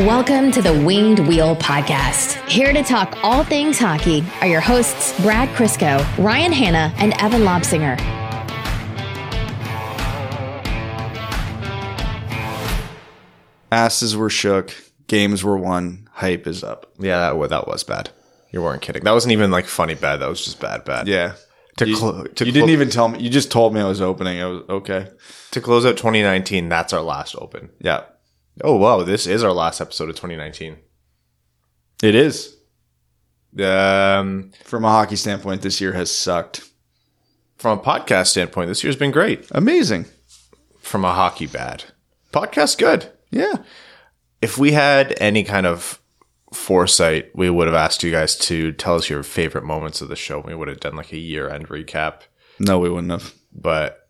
Welcome to the Winged Wheel Podcast. Here to talk all things hockey are your hosts, Brad Crisco, Ryan Hanna, and Evan Lobsinger. Asses were shook, games were won, hype is up. Yeah, that, wa- that was bad. You weren't kidding. That wasn't even like funny bad. That was just bad bad. Yeah. To, you, clo- to, you clo- didn't even tell me. You just told me I was opening. I was okay. to close out 2019, that's our last open. Yeah, Oh, wow. This is our last episode of 2019. it is. Um, From a hockey standpoint, this year has sucked. from a podcast standpoint, this year's been great. Amazing. From a hockey bad. Podcast good. Yeah. If we had any kind of foresight, we would have asked you guys to tell us your favorite moments of the show. We would have done like a year end recap. No, we wouldn't have. But,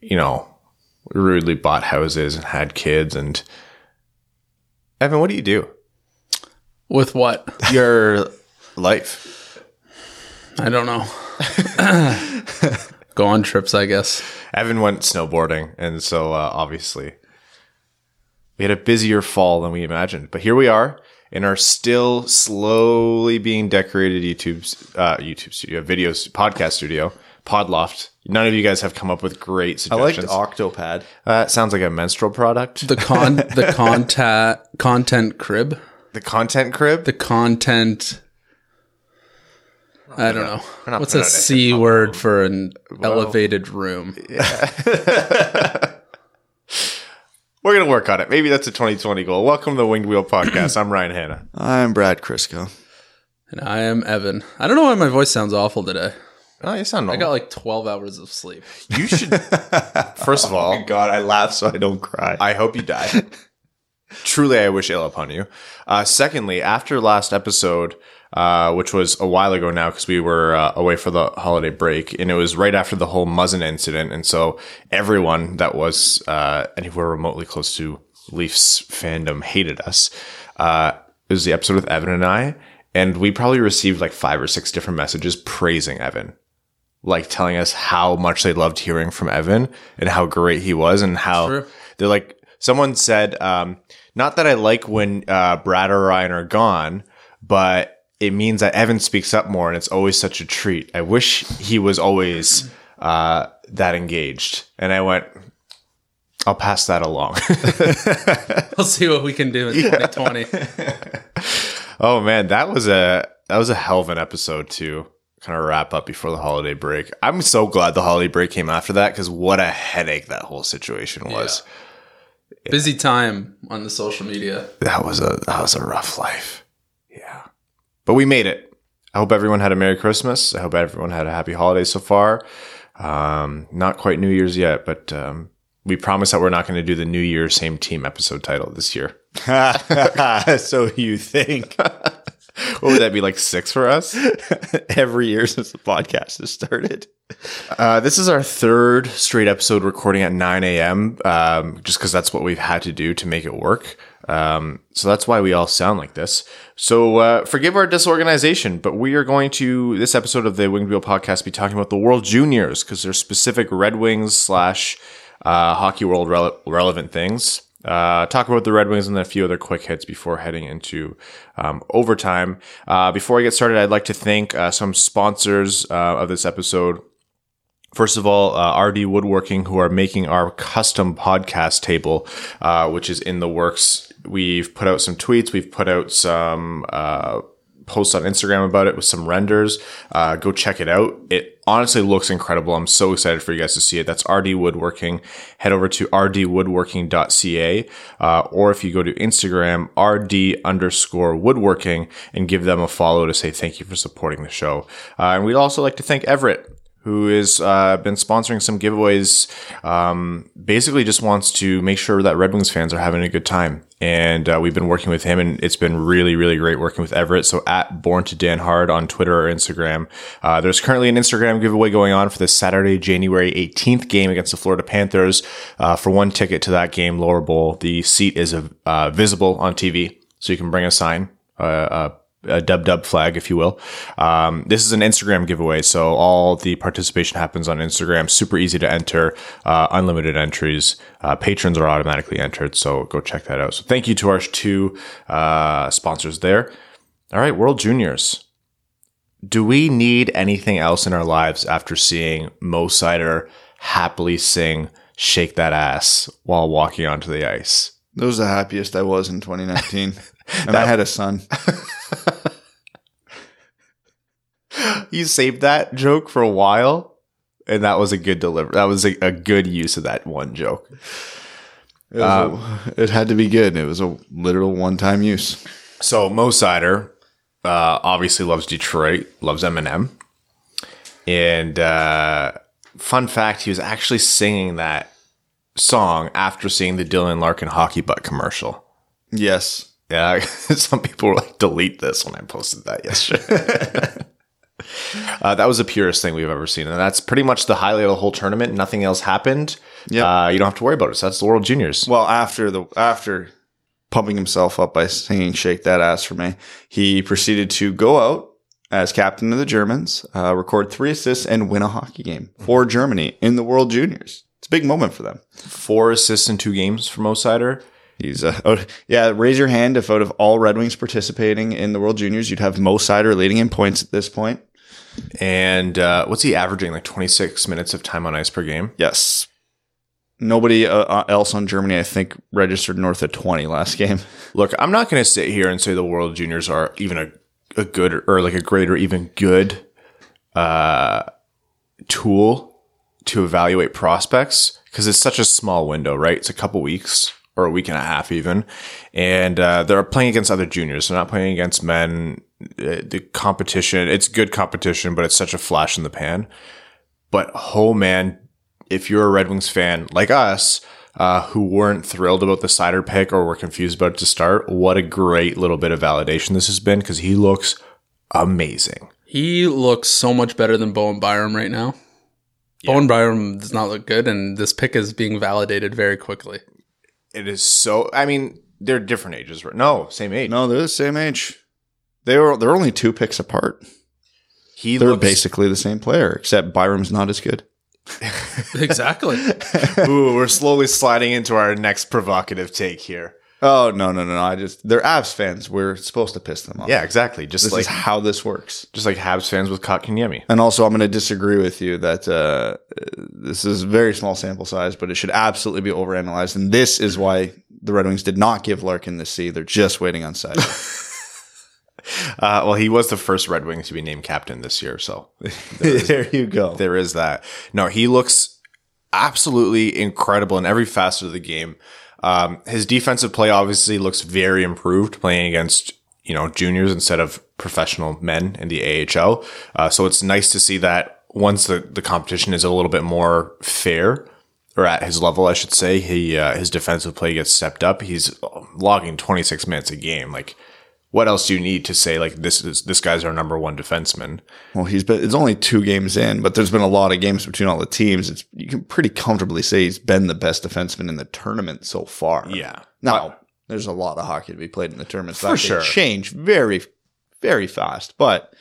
you know, rudely bought houses and had kids. And Evan, what do you do? With what? Your life. I don't know. Go on trips, I guess. Evan went snowboarding, and so uh, obviously we had a busier fall than we imagined. But here we are in our still slowly being decorated YouTube uh, YouTube studio, videos podcast studio, Podloft. None of you guys have come up with great suggestions. I liked suggestions. Octopad. uh, it sounds like a menstrual product. The con the content content crib. The content crib. The content I don't know. not What's putting a out a C word for an elevated room? We're gonna work on it. Maybe that's a 2020 goal. Welcome to the Winged Wheel Podcast. I'm Ryan Hanna. I'm Brad Crisco. And I am Evan. I don't know why my voice sounds awful today. Oh, you sound I normal. got like 12 hours of sleep. you should. First of all, God, I laugh so I don't cry. I hope you die. Truly, I wish ill upon you. Uh, secondly, after last episode, uh, which was a while ago now because we were uh, away for the holiday break, and it was right after the whole Muzzin incident, and so everyone that was uh, anywhere remotely close to Leafs fandom hated us. Uh, it was the episode with Evan and I, and we probably received like five or six different messages praising Evan like telling us how much they loved hearing from Evan and how great he was and how True. they're like someone said um not that I like when uh Brad or Ryan are gone but it means that Evan speaks up more and it's always such a treat. I wish he was always uh that engaged. And I went I'll pass that along. We'll see what we can do in 2020. oh man, that was a that was a hell of an episode to kind of wrap up before the holiday break. I'm so glad the holiday break came after that because what a headache that whole situation was. Busy time on the social media. That was a that was a rough life. Yeah. But we made it. I hope everyone had a Merry Christmas. I hope everyone had a happy holiday so far. Um, not quite New Year's yet, but um, we promise that we're not going to do the New Year same team episode title this year. so you think What would that be like six for us? every year since the podcast has started? Uh, this is our third straight episode recording at 9 a.m. Um, just because that's what we've had to do to make it work. Um, so that's why we all sound like this. So uh, forgive our disorganization, but we are going to this episode of the Winged Wheel podcast be talking about the World Juniors because there's specific Red Wings slash uh, hockey world rele- relevant things. Uh, talk about the Red Wings and then a few other quick hits before heading into um, overtime. Uh, before I get started, I'd like to thank uh, some sponsors uh, of this episode. First of all, uh, RD Woodworking, who are making our custom podcast table, uh, which is in the works. We've put out some tweets. We've put out some uh, posts on Instagram about it with some renders. Uh, go check it out. It honestly looks incredible. I'm so excited for you guys to see it. That's RD Woodworking. Head over to rdwoodworking.ca, uh, or if you go to Instagram, rd underscore woodworking, and give them a follow to say thank you for supporting the show. Uh, and we'd also like to thank Everett who has uh, been sponsoring some giveaways. Um, basically, just wants to make sure that Red Wings fans are having a good time. And uh, we've been working with him, and it's been really, really great working with Everett. So at Born to Dan Hard on Twitter or Instagram. Uh, there's currently an Instagram giveaway going on for this Saturday, January 18th game against the Florida Panthers. Uh, for one ticket to that game, Lower Bowl, the seat is uh, visible on TV, so you can bring a sign. Uh, a dub dub flag, if you will. Um, this is an Instagram giveaway, so all the participation happens on Instagram. Super easy to enter, uh, unlimited entries. Uh, patrons are automatically entered, so go check that out. So thank you to our two uh, sponsors there. All right, World Juniors. Do we need anything else in our lives after seeing Mo Seider happily sing "Shake That Ass" while walking onto the ice? That was the happiest I was in 2019. and I had a son. you saved that joke for a while, and that was a good deliver. That was a, a good use of that one joke. It, was a- it had to be good. It was a literal one time use. So Mo Seider uh, obviously loves Detroit, loves Eminem, and uh, fun fact: he was actually singing that song after seeing the Dylan Larkin hockey butt commercial. Yes. Yeah, some people were like, delete this when I posted that yesterday. uh, that was the purest thing we've ever seen. And that's pretty much the highlight of the whole tournament. Nothing else happened. Yep. Uh, you don't have to worry about it. So that's the World Juniors. Well, after the after pumping himself up by singing "Shake That Ass" for me, he proceeded to go out as captain of the Germans, uh, record three assists, and win a hockey game for Germany in the World Juniors. It's a big moment for them. Four assists in two games from Osider. He's uh, oh, yeah. Raise your hand if out of all Red Wings participating in the World Juniors, you'd have Mo Seider leading in points at this point. And uh, what's he averaging? Like 26 minutes of time on ice per game? Yes. Nobody uh, uh, else on Germany, I think, registered north of 20 last game. Look, I'm not going to sit here and say the World Juniors are even a, a good or like a great or even good uh, tool to evaluate prospects because it's such a small window, right? It's a couple weeks or a week and a half even. And uh, they're playing against other juniors. They're not playing against men. Uh, The competition, it's good competition, but it's such a flash in the pan. But oh man, if you're a Red Wings fan like us, uh, who weren't thrilled about the Seider pick or were confused about it to start, what a great little bit of validation this has been because he looks amazing. He looks so much better than Bowen Byram right now. Bowen Byram does not look good, and this pick is being validated very quickly. It is so. I mean, they're different ages, right? No, same age. No, they're the same age. They were they're only two picks apart. he They're looks. basically the same player, except Byram's not as good. Exactly. Ooh, we're slowly sliding into our next provocative take here. Oh no no no no! I just they're Avs fans. We're supposed to piss them off. Yeah, exactly. Just this like is how this works. just like Habs fans with Kotkaniemi. And also, I'm going to disagree with you that uh, this is a very small sample size, but it should absolutely be overanalyzed. And this is why the Red Wings did not give Larkin the C. They're just waiting on side. Uh, well, he was the first Red Wing to be named captain this year, so there you go. there is that. No, he looks absolutely incredible in every facet of the game. Um, his defensive play obviously looks very improved playing against, you know, juniors instead of professional men in the AHL. Uh, so it's nice to see that once the, the competition is a little bit more fair or at his level, I should say, he, uh, his defensive play gets stepped up. He's logging 26 minutes a game. Like, what else do you need to say like this is this guy's our number one defenseman? Well, he's been. It's only two games in, but there's been a lot of games between all the teams. It's you can pretty comfortably say he's been the best defenseman in the tournament so far. Yeah. Now there's a lot of hockey to be played in the tournament. For That sure. change very, very fast. But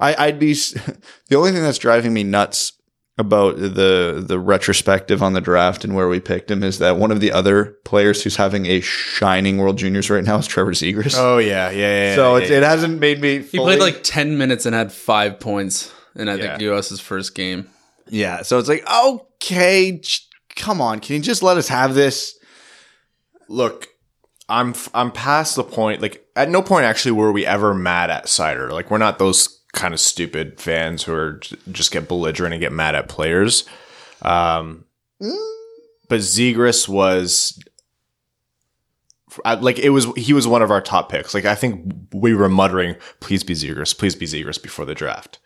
I, I'd be the only thing that's driving me nuts about the the retrospective on the draft and where we picked him is that one of the other players who's having a shining World Juniors right now is Trevor Zegras. Oh yeah, yeah, yeah. so yeah, it, it hasn't made me. he played like 10 minutes and had five points in, I think, Yeah. US's first game. Yeah. So it's like, okay, j- come on. Can you just let us have this? look, I'm f- I'm past the point. Like at no point actually were we ever mad at Seider. Like we're not those kind of stupid fans who are just get belligerent and get mad at players. Um, but Zegras was. I- Like it was, he was one of our top picks. Like I think we were muttering, "Please be Zegras, please be Zegras" before the draft.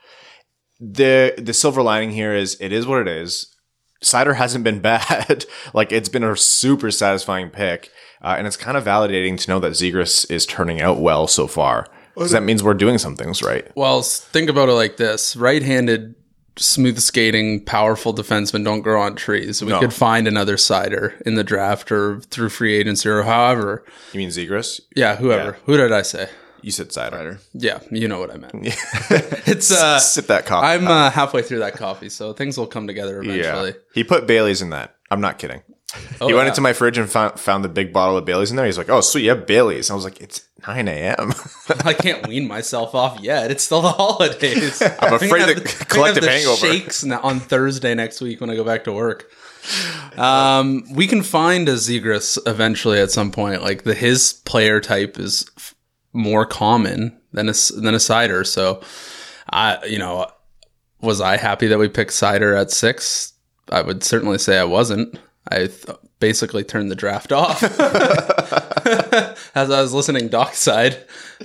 the The silver lining here is, it is what it is. Seider hasn't been bad. like it's been a super satisfying pick, uh, and it's kind of validating to know that Zegras is turning out well so far. Because that means we're doing some things right. Well, think about it like this right handed, smooth skating, powerful defensemen don't grow on trees. We No. could find another Seider in the draft or through free agency or however. You mean Zegras? Yeah, whoever. Who did I say? You said Seider. Yeah, you know what I meant. it's uh, Sip that coffee. I'm uh, halfway through that coffee, so things will come together eventually. He put Bailey's in that. I'm not kidding. Oh, he went yeah. into my fridge and found, found the big bottle of Bailey's in there. He's like, "Oh, sweet, you have Bailey's." I was like, "It's 9 a.m." I can't wean myself off yet. It's still the holidays. I'm afraid the collective hangover. Shakes on Thursday next week when I go back to work. Um, we can find a Zegras eventually at some point. Like the his player type is f- more common than a than a Seider. So, I you know, was I happy that we picked Seider at six? I would certainly say I wasn't. I th- basically turned the draft off as I was listening dockside.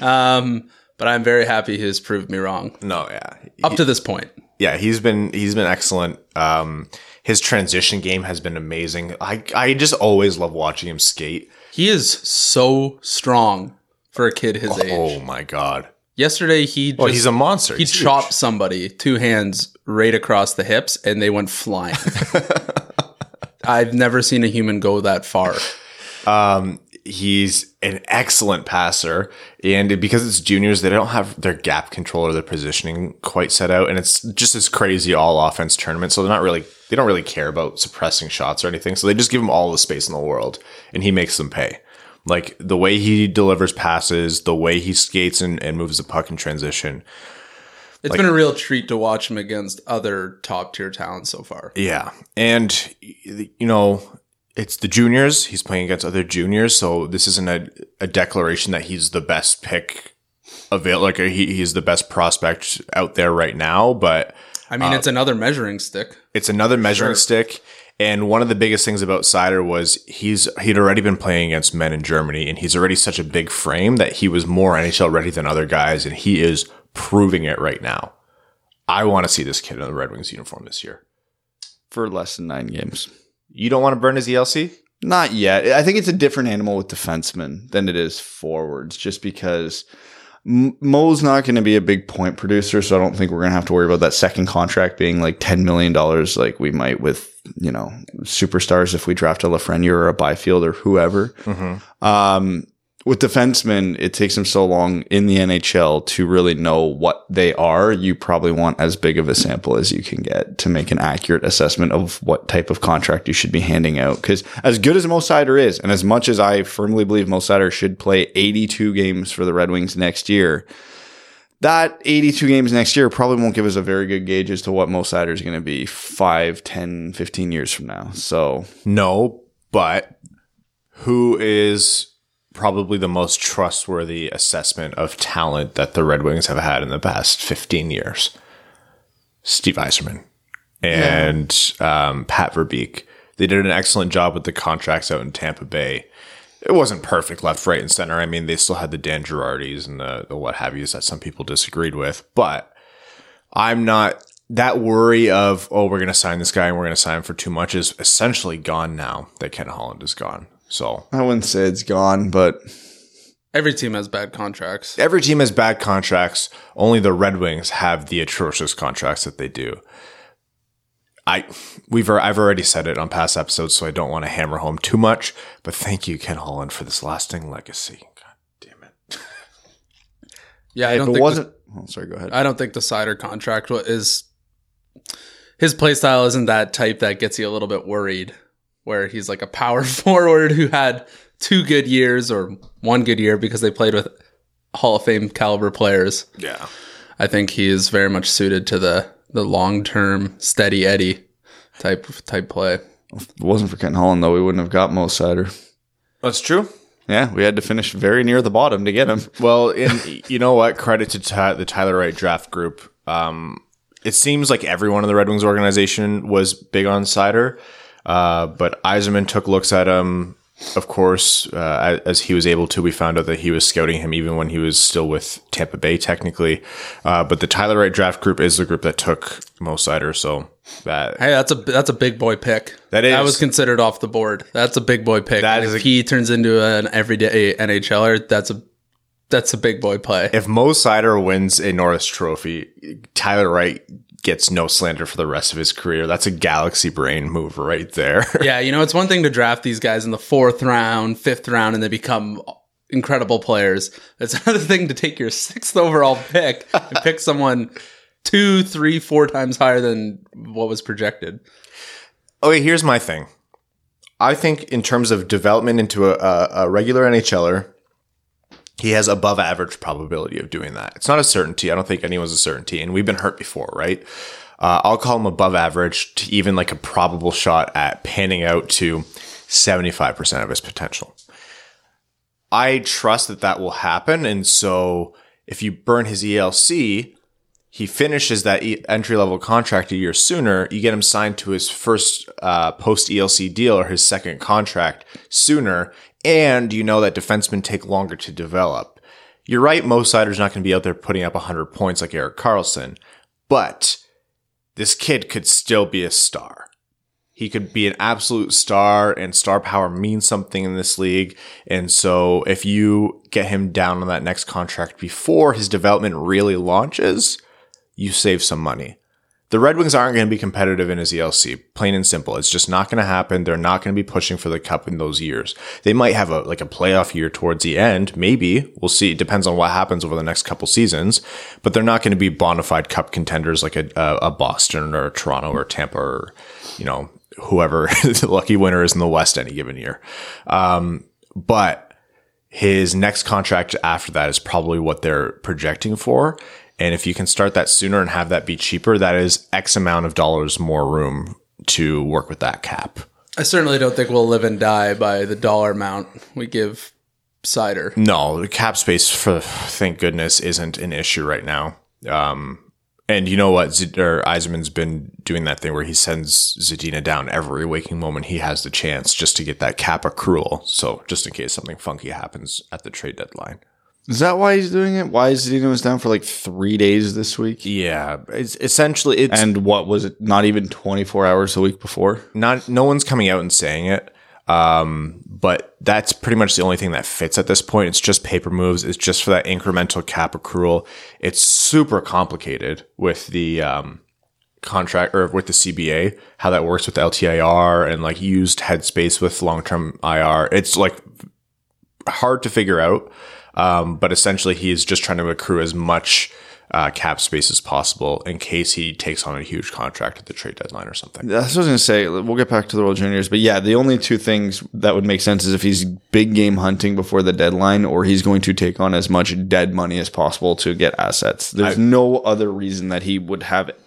Um, but I'm very happy he has proved me wrong no, yeah, up to this point. yeah. He's been he's been excellent. Um, his transition game has been amazing. I I just always love watching him skate. He is so strong for a kid his age. Oh my god. Yesterday he just, Well, he's a monster. he He's huge. chopped somebody two hands right across the hips and they went flying. I've never seen a human go that far. Um, he's an excellent passer, and because it's juniors, they don't have their gap control or their positioning quite set out, and it's just this crazy all offense tournament. So they're not really they don't really care about suppressing shots or anything. So they just give him all the space in the world, and he makes them pay. Like the way he delivers passes, the way he skates and, and moves the puck in transition. It's been a real treat to watch him against other top tier talents so far. Yeah. And, you know, it's the juniors. He's playing against other juniors. So this isn't a, a declaration that he's the best pick avail like he, he's the best prospect out there right now. But I mean, uh, it's another measuring stick. it's another measuring stick. And one of the biggest things about Seider was he's he'd already been playing against men in Germany, and he's already such a big frame that he was more NHL ready than other guys, and he is proving it right now. I want to see this kid in the Red Wings uniform this year. for less than nine games. You don't want to burn his ELC? Not yet. I think it's a different animal with defensemen than it is forwards, just because M- Mo's not going to be a big point producer, so I don't think we're going to have to worry about that second contract being like ten million dollars, like we might with you know superstars if we draft a Lafreniere or a Byfield or whoever. Um, with defensemen, it takes them so long in the NHL to really know what they are. You probably want as big of a sample as you can get to make an accurate assessment of what type of contract you should be handing out. Because as good as Mo Seider is, and as much as I firmly believe Mo Seider should play 82 games for the Red Wings next year, that 82 games next year probably won't give us a very good gauge as to what Mo Seider is going to be 5, 10, 15 years from now. So No, but who is probably the most trustworthy assessment of talent that the Red Wings have had in the past 15 years? Steve Yzerman and um, Pat Verbeek. They did an excellent job with the contracts out in Tampa Bay. It wasn't perfect left, right, and center. I mean, they still had the Dan Girardis and the, the what have yous that some people disagreed with, but I'm not that worry of oh we're going to sign this guy and we're going to sign him for too much is essentially gone now that Ken Holland is gone. So I wouldn't say it's gone, but Every team has bad contracts. every team has bad contracts. Only the Red Wings have the atrocious contracts that they do. I we've I've already said it on past episodes, so I don't want to hammer home too much. But thank you, Ken Holland, for this lasting legacy. God damn it! Yeah, I don't it think wasn't, oh, sorry, go ahead. I don't think the Seider contract is his play style isn't that type that gets you a little bit worried. Where he's like a power forward who had two good years or one good year because they played with Hall of Fame caliber players. Yeah, I think he is very much suited to the the long term steady Eddie type type play. If it wasn't for Ken Holland, though, we wouldn't have got Mo Seider. that's true. Yeah, we had to finish very near the bottom to get him. Well, and you know what? Credit to Ty- the Tyler Wright draft group. Um, it seems like everyone in the Red Wings organization was big on Seider, uh, but Yzerman took looks at him. Of course, uh, as he was able to, we found out that he was scouting him even when he was still with Tampa Bay, technically. Uh, but the Tyler Wright draft group is the group that took Mo Seider. So that Hey, that's a that's a big boy pick. That is that was considered off the board. That's a big boy pick. That is if a- he turns into an everyday NHLer, that's a that's a big boy play. if Mo Seider wins a Norris Trophy, Tyler Wright gets no slander for the rest of his career. That's a galaxy brain move right there. yeah, you know, it's one thing to draft these guys in the fourth round, fifth round, and they become incredible players. It's another thing to take your sixth overall pick and pick someone two, three, four times higher than what was projected. Okay, here's my thing. I think in terms of development into a, a, a regular NHLer, he has above average probability of doing that. It's not a certainty. I don't think anyone's a certainty, and we've been hurt before, right? Uh, I'll call him above average to even like a probable shot at panning out to 75% of his potential. I trust that that will happen. And so if you burn his ELC, he finishes that entry level contract a year sooner, you get him signed to his first uh, post ELC deal or his second contract sooner, and you know that defensemen take longer to develop. You're right, Mo Seider's not going to be out there putting up 100 points like Erik Karlsson, but this kid could still be a star. He could be an absolute star, and star power means something in this league. And so, if you get him down on that next contract before his development really launches, you save some money. The Red Wings aren't going to be competitive in his ELC, plain and simple. It's just not going to happen. They're not going to be pushing for the cup in those years. They might have a like a playoff year towards the end, maybe. We'll see. It depends on what happens over the next couple seasons. But they're not going to be bona fide cup contenders like a, a, Boston or a Toronto or Tampa or you know whoever the lucky winner is in the West any given year. Um, but his next contract after that is probably what they're projecting for. And if you can start that sooner and have that be cheaper, that is X amount of dollars more room to work with that cap. I certainly don't think we'll live and die by the dollar amount we give Seider. No, the cap space for thank goodness isn't an issue right now. Um, and you know what? Z- or Yzerman's been doing that thing where he sends Zadina down every waking moment he has the chance just to get that cap accrual. So just in case something funky happens at the trade deadline. Is that why he's doing it? Why is Zadina was down for like three days this week? Yeah, it's essentially it's And what was it? Not even 24 hours a week before? not no one's coming out and saying it um, but that's pretty much the only thing that fits at this point it's just paper moves it's just for that incremental cap accrual it's super complicated with the um, contract or with the cba how that works with ltir and like used headspace with long-term ir it's like hard to figure out um, but essentially he is just trying to accrue as much uh, cap space as possible in case he takes on a huge contract at the trade deadline or something That's what I was going to say. We'll get back to the World Juniors. But yeah, the only two things that would make sense is if he's big game hunting before the deadline or he's going to take on as much dead money as possible to get assets. There's no other reason that he would have it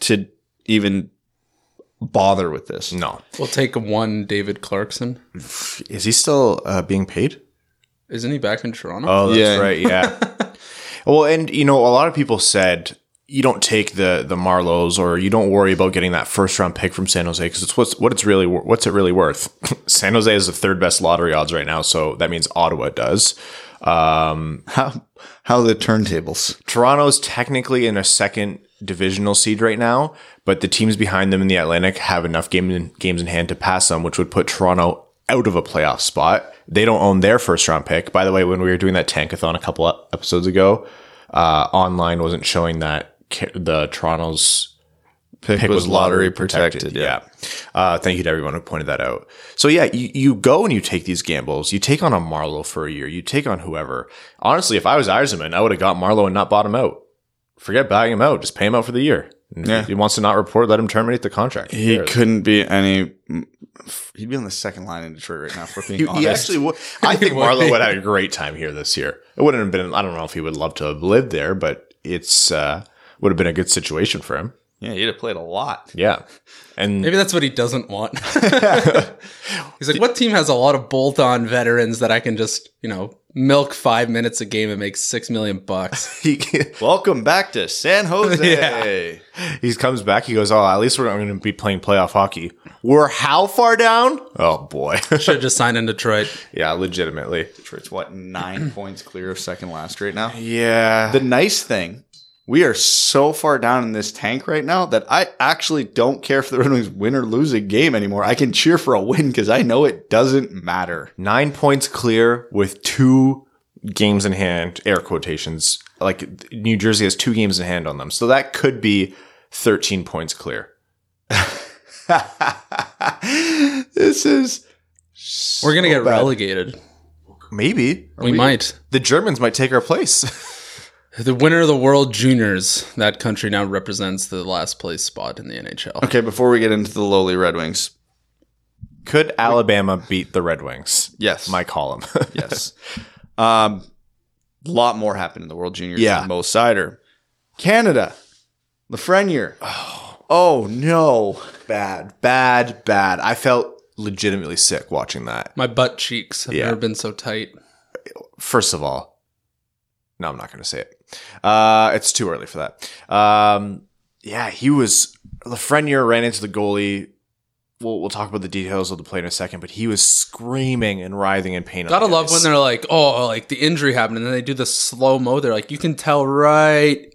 to even bother with this. no We'll take one David Clarkson. Is he still uh, being paid? Isn't he back in Toronto? Oh, that's Yeah. right. Yeah. well, and you know, a lot of people said you don't take the the Marleaus or you don't worry about getting that first round pick from San Jose because it's what's what it's really what's it really worth. San Jose is the third best lottery odds right now, so that means Ottawa does. Um, How how the turntables? Toronto's technically in a second divisional seed right now, but the teams behind them in the Atlantic have enough game in, games in hand to pass them, which would put Toronto out of a playoff spot. They don't own their first round pick. By the way, when we were doing that tankathon a couple episodes ago, uh, online wasn't showing that the Toronto's Pick, pick was, lottery protected. yeah. Uh, thank you to everyone who pointed that out. So yeah, you, you go and you take these gambles. You take on a Marleau for a year. You take on whoever. Honestly, if I was Yzerman, I would have got Marleau and not bought him out. Forget buying him out. Just pay him out for the year. And Yeah. He wants to not report, let him terminate the contract. He Yeah. couldn't be any. He'd be on the second line in Detroit right now. For being He, honest, he actually would. I think would Marleau would have had a great time here this year. It wouldn't have been. I don't know if he would love to have lived there, but it's uh, would have been a good situation for him. yeah, he'd have played a lot. Yeah, and Maybe that's what he doesn't want. He's like, what team has a lot of bolt-on veterans that I can just, you know, milk five minutes a game and make six million bucks? he Welcome back to San Jose. he comes back. He goes, "Oh, at least we're going to be playing playoff hockey. We're how far down? Oh boy, Should just sign in Detroit. yeah, legitimately. Detroit's what nine points clear of second last right now. Yeah, The nice thing, we are so far down in this tank right now that I actually don't care if the Red Wings win or lose a game anymore. I can cheer for a win because I know it doesn't matter. nine points clear with two games in hand. Air quotations. Like New Jersey has two games in hand on them, so that could be thirteen points clear. this is We're gonna get bad. relegated. Maybe we, might. the Germans might take our place. The winner of the World Juniors, that country now represents the last place spot in the NHL. Okay, before we get into the lowly Red Wings, Could Alabama beat the Red Wings? yes, My column. yes, um, a lot more happened in the World Juniors Yeah. than Mo Seider. Canada, Lafreniere. Oh, no, bad, bad, bad. I felt legitimately sick watching that. My butt cheeks have Yeah. never been so tight. First of all, no, I'm not going to say it. Uh, it's too early for that. Um, yeah, he was. Lafreniere ran into the goalie. We'll, we'll talk about the details of the play in a second, but he was screaming and writhing in pain. Gotta love when they're like, oh, like the injury happened, and then they do the slow mo. They're like, you can tell right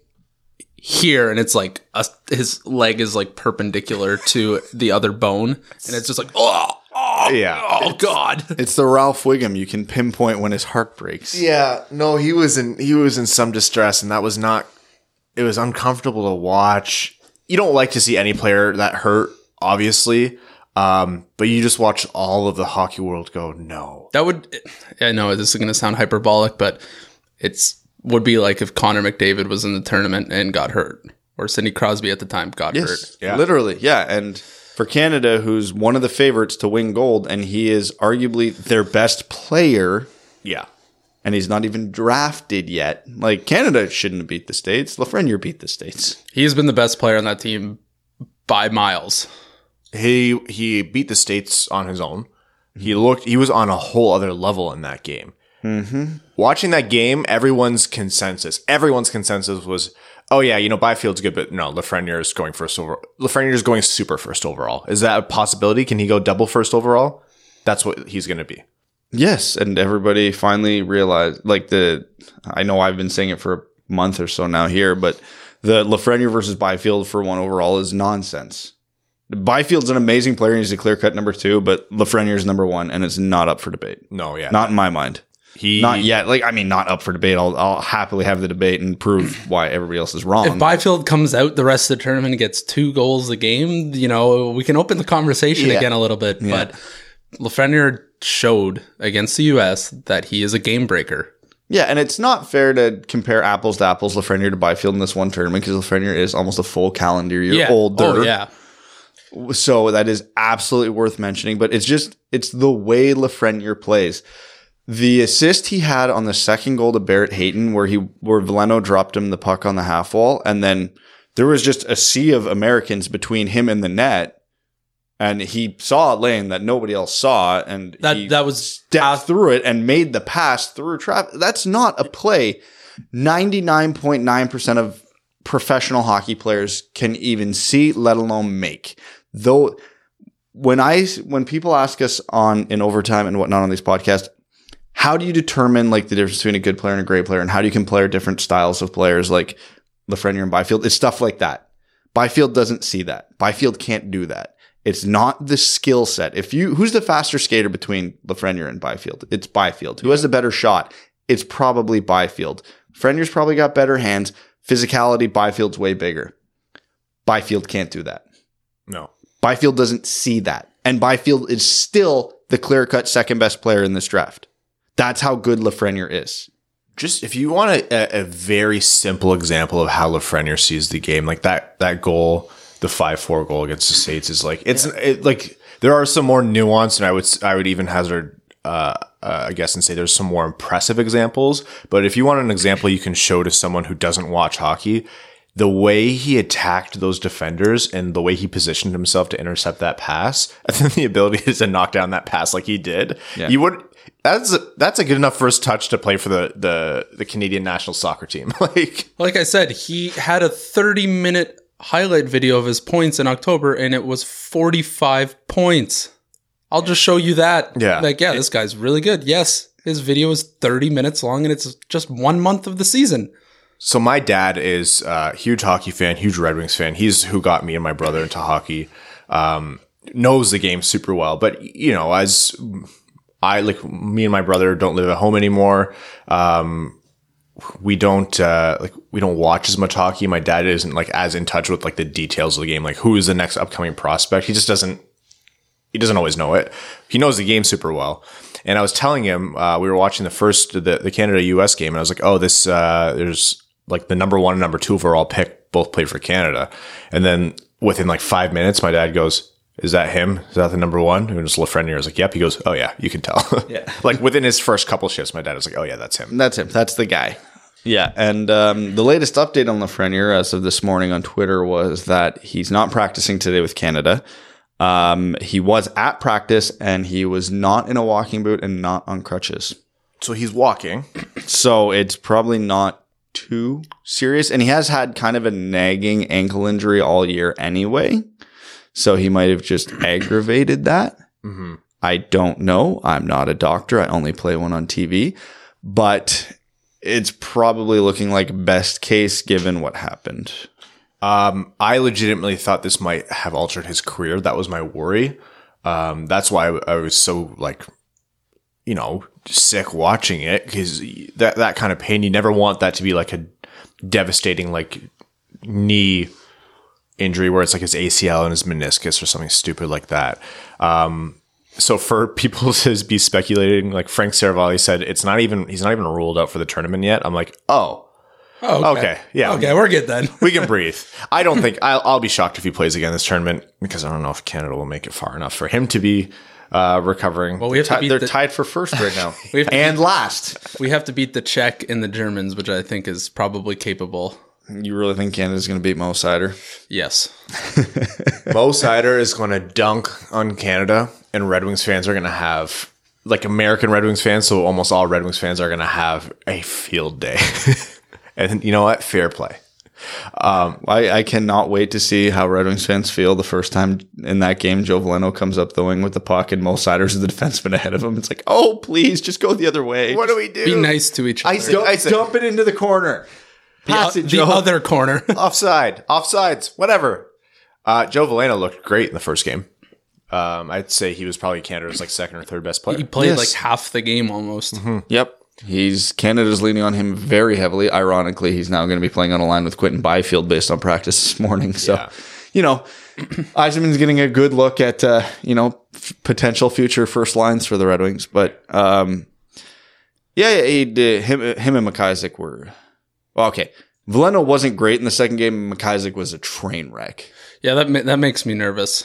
here, and it's like a, his leg is like perpendicular to the other bone, and it's just like, oh, oh, Yeah. oh, god. it's the Ralph Wiggum. You can pinpoint when his heart breaks. Yeah, no, he was in he was in some distress, and that was not. It was uncomfortable to watch. You don't like to see any player that hurt, obviously, um, but you just watch all of the hockey world go, no. That would, I know this is going to sound hyperbolic, but it's would be like if Connor McDavid was in the tournament and got hurt, or Sidney Crosby at the time got hurt. Yeah. literally, yeah. And for Canada, who's one of the favorites to win gold, and he is arguably their best player, Yeah, and he's not even drafted yet. Like Canada shouldn't have beat the states. Lafreniere beat the states. He's been the best player on that team by miles. he he beat the states on his own. He looked. He was on a whole other level in that game. Mm-hmm. Watching that game, everyone's consensus, everyone's consensus was, oh yeah, you know, Byfield's good, but no, Lafreniere is going first over. Lafreniere is going super first overall. Is that a possibility? Can he go double first overall? That's what he's going to be. Yes, and everybody finally realized. Like the, I know I've been saying it for a month or so now here, but the Lafreniere versus Byfield for one overall is nonsense. Byfield's an amazing player. and He's a clear cut number two, but Lafreniere is number one, and it's not up for debate. No, yeah, Not in my mind. He. Not yet. Like, I mean, not up for debate. I'll, I'll happily have the debate and prove why everybody else is wrong. If Byfield comes out the rest of the tournament and gets two goals a game, you know, we can open the conversation Yeah. again a little bit. But Lafreniere showed against the U.S. that he is a game breaker. yeah, and it's not fair to compare apples to apples, Lafreniere to Byfield in this one tournament because Lafreniere is almost a full calendar year Yeah. Oh, older. Oh, yeah. So that is absolutely worth mentioning. But it's just it's the way Lafreniere plays. The assist he had on the second goal to Barrett Hayton, where he where Veleno dropped him the puck on the half wall, and then there was just a sea of Americans between him and the net, and he saw a lane that nobody else saw, and That he that was stepped through it and made the pass through traffic. That's not a play. Ninety nine point nine percent of professional hockey players can even see, let alone make. Though when I when people ask us on in overtime and whatnot on these podcasts, how do you determine like the difference between a good player and a great player, and how do you compare different styles of players like Lafreniere and Byfield? It's stuff like that. Byfield doesn't see that. Byfield can't do that. It's not the skill set. If you who's the faster skater between Lafreniere and Byfield? It's Byfield. Who has the better shot? It's probably Byfield. Freniere's probably got better hands. Physicality, Byfield's way bigger. Byfield can't do that. no. Byfield doesn't see that. And Byfield is still the clear cut second best player in this draft. That's how good Lafreniere is. just if you want a, a, very simple example of how Lafreniere sees the game, like that that goal, the five four goal against the States is like it's it, like there are some more nuanced, and I would I would even hazard. Uh, uh, I guess and say there's some more impressive examples, but if you want an example you can show to someone who doesn't watch hockey, the way he attacked those defenders and the way he positioned himself to intercept that pass, and then the ability to knock down that pass like he did, you would. That's a, that's a good enough first touch to play for the the the Canadian national soccer team. like Like I said, he had a 30 minute highlight video of his points in October and it was 45 points. I'll just show you that. Yeah. Like, yeah, this guy's really good. Yes, his video is 30 minutes long and it's just one month of the season. so, my dad is a huge hockey fan, huge Red Wings fan. He's who got me and my brother into hockey. Um, knows the game super well, but you know, as I like, me and my brother don't live at home anymore. Um, we don't uh, like we don't watch as much hockey. My dad isn't like as in touch with like the details of the game, like who is the next upcoming prospect. He just doesn't he doesn't always know it. He knows the game super well. And I was telling him, uh, we were watching the first, the, the Canada US game, and I was like, oh, this, uh, there's like the number one and number two overall pick both play for Canada. And then within like five minutes, my dad goes, is that him? Is that the number one? And just Lafreniere. I was like, yep. He goes, oh yeah, you can tell. Yeah. like within his first couple shifts, my dad was like, oh yeah, that's him. That's him. That's the guy. Yeah, and um, the latest update on Lafreniere as of this morning on Twitter was that he's not practicing today with Canada. Um, he was at practice and he was not in a walking boot and not on crutches. So he's walking. So it's probably not too serious. And he has had kind of a nagging ankle injury all year anyway. So he might have just aggravated that. I don't know. I'm not a doctor. I only play one on TV. But it's probably looking like best case given what happened. Um, I legitimately thought this might have altered his career. That was my worry. Um, that's why I, I was so like, you know, sick watching it because that that kind of pain. You never want that to be like a devastating like knee injury where it's like his ACL and his meniscus or something stupid like that. Um, so for people to be speculating, like Frank Seravalli said, it's not even he's not even ruled out for the tournament yet. I'm like, oh, Oh, Okay, yeah. Okay, we're good then. we can breathe. I don't think I'll, I'll be shocked if he plays again this tournament because I don't know if Canada will make it far enough for him to be uh, recovering. Well, we have to beat they're the, tied for first right now. We have to and last. we have to beat the Czech and the Germans, which I think is probably capable. You really think Canada's going to beat Mo Seider? Yes. Mo Seider is going to dunk on Canada, and Red Wings fans are going to have like American Red Wings fans. So almost all Red Wings fans are going to have a field day. and you know what? Fair play. Um, I, I cannot wait to see how Red Wings fans feel the first time in that game Joe Veleno comes up the wing with the puck and Mo Seider's the defenseman ahead of him. It's like, oh, please, just go the other way. What do we do? Be nice to each other. said- Dump, I dump it into the corner. Pass the, it, the other corner. offside, offsides, whatever. Uh, Joe Veleno looked great in the first game. Um, I'd say he was probably Canada's like second or third best player. he played Yes. like half the game almost. Yep. He's Canada's leaning on him very heavily. Ironically, he's now going to be playing on a line with Quinton Byfield based on practice this morning. So, Yeah. you know, Yzerman's getting a good look at uh, you know f- potential future first lines for the Red Wings. But um, yeah, yeah, he did, him him and McIsaac were well, okay. Veleno wasn't great in the second game. McIsaac was a train wreck. Yeah, that ma- that makes me nervous.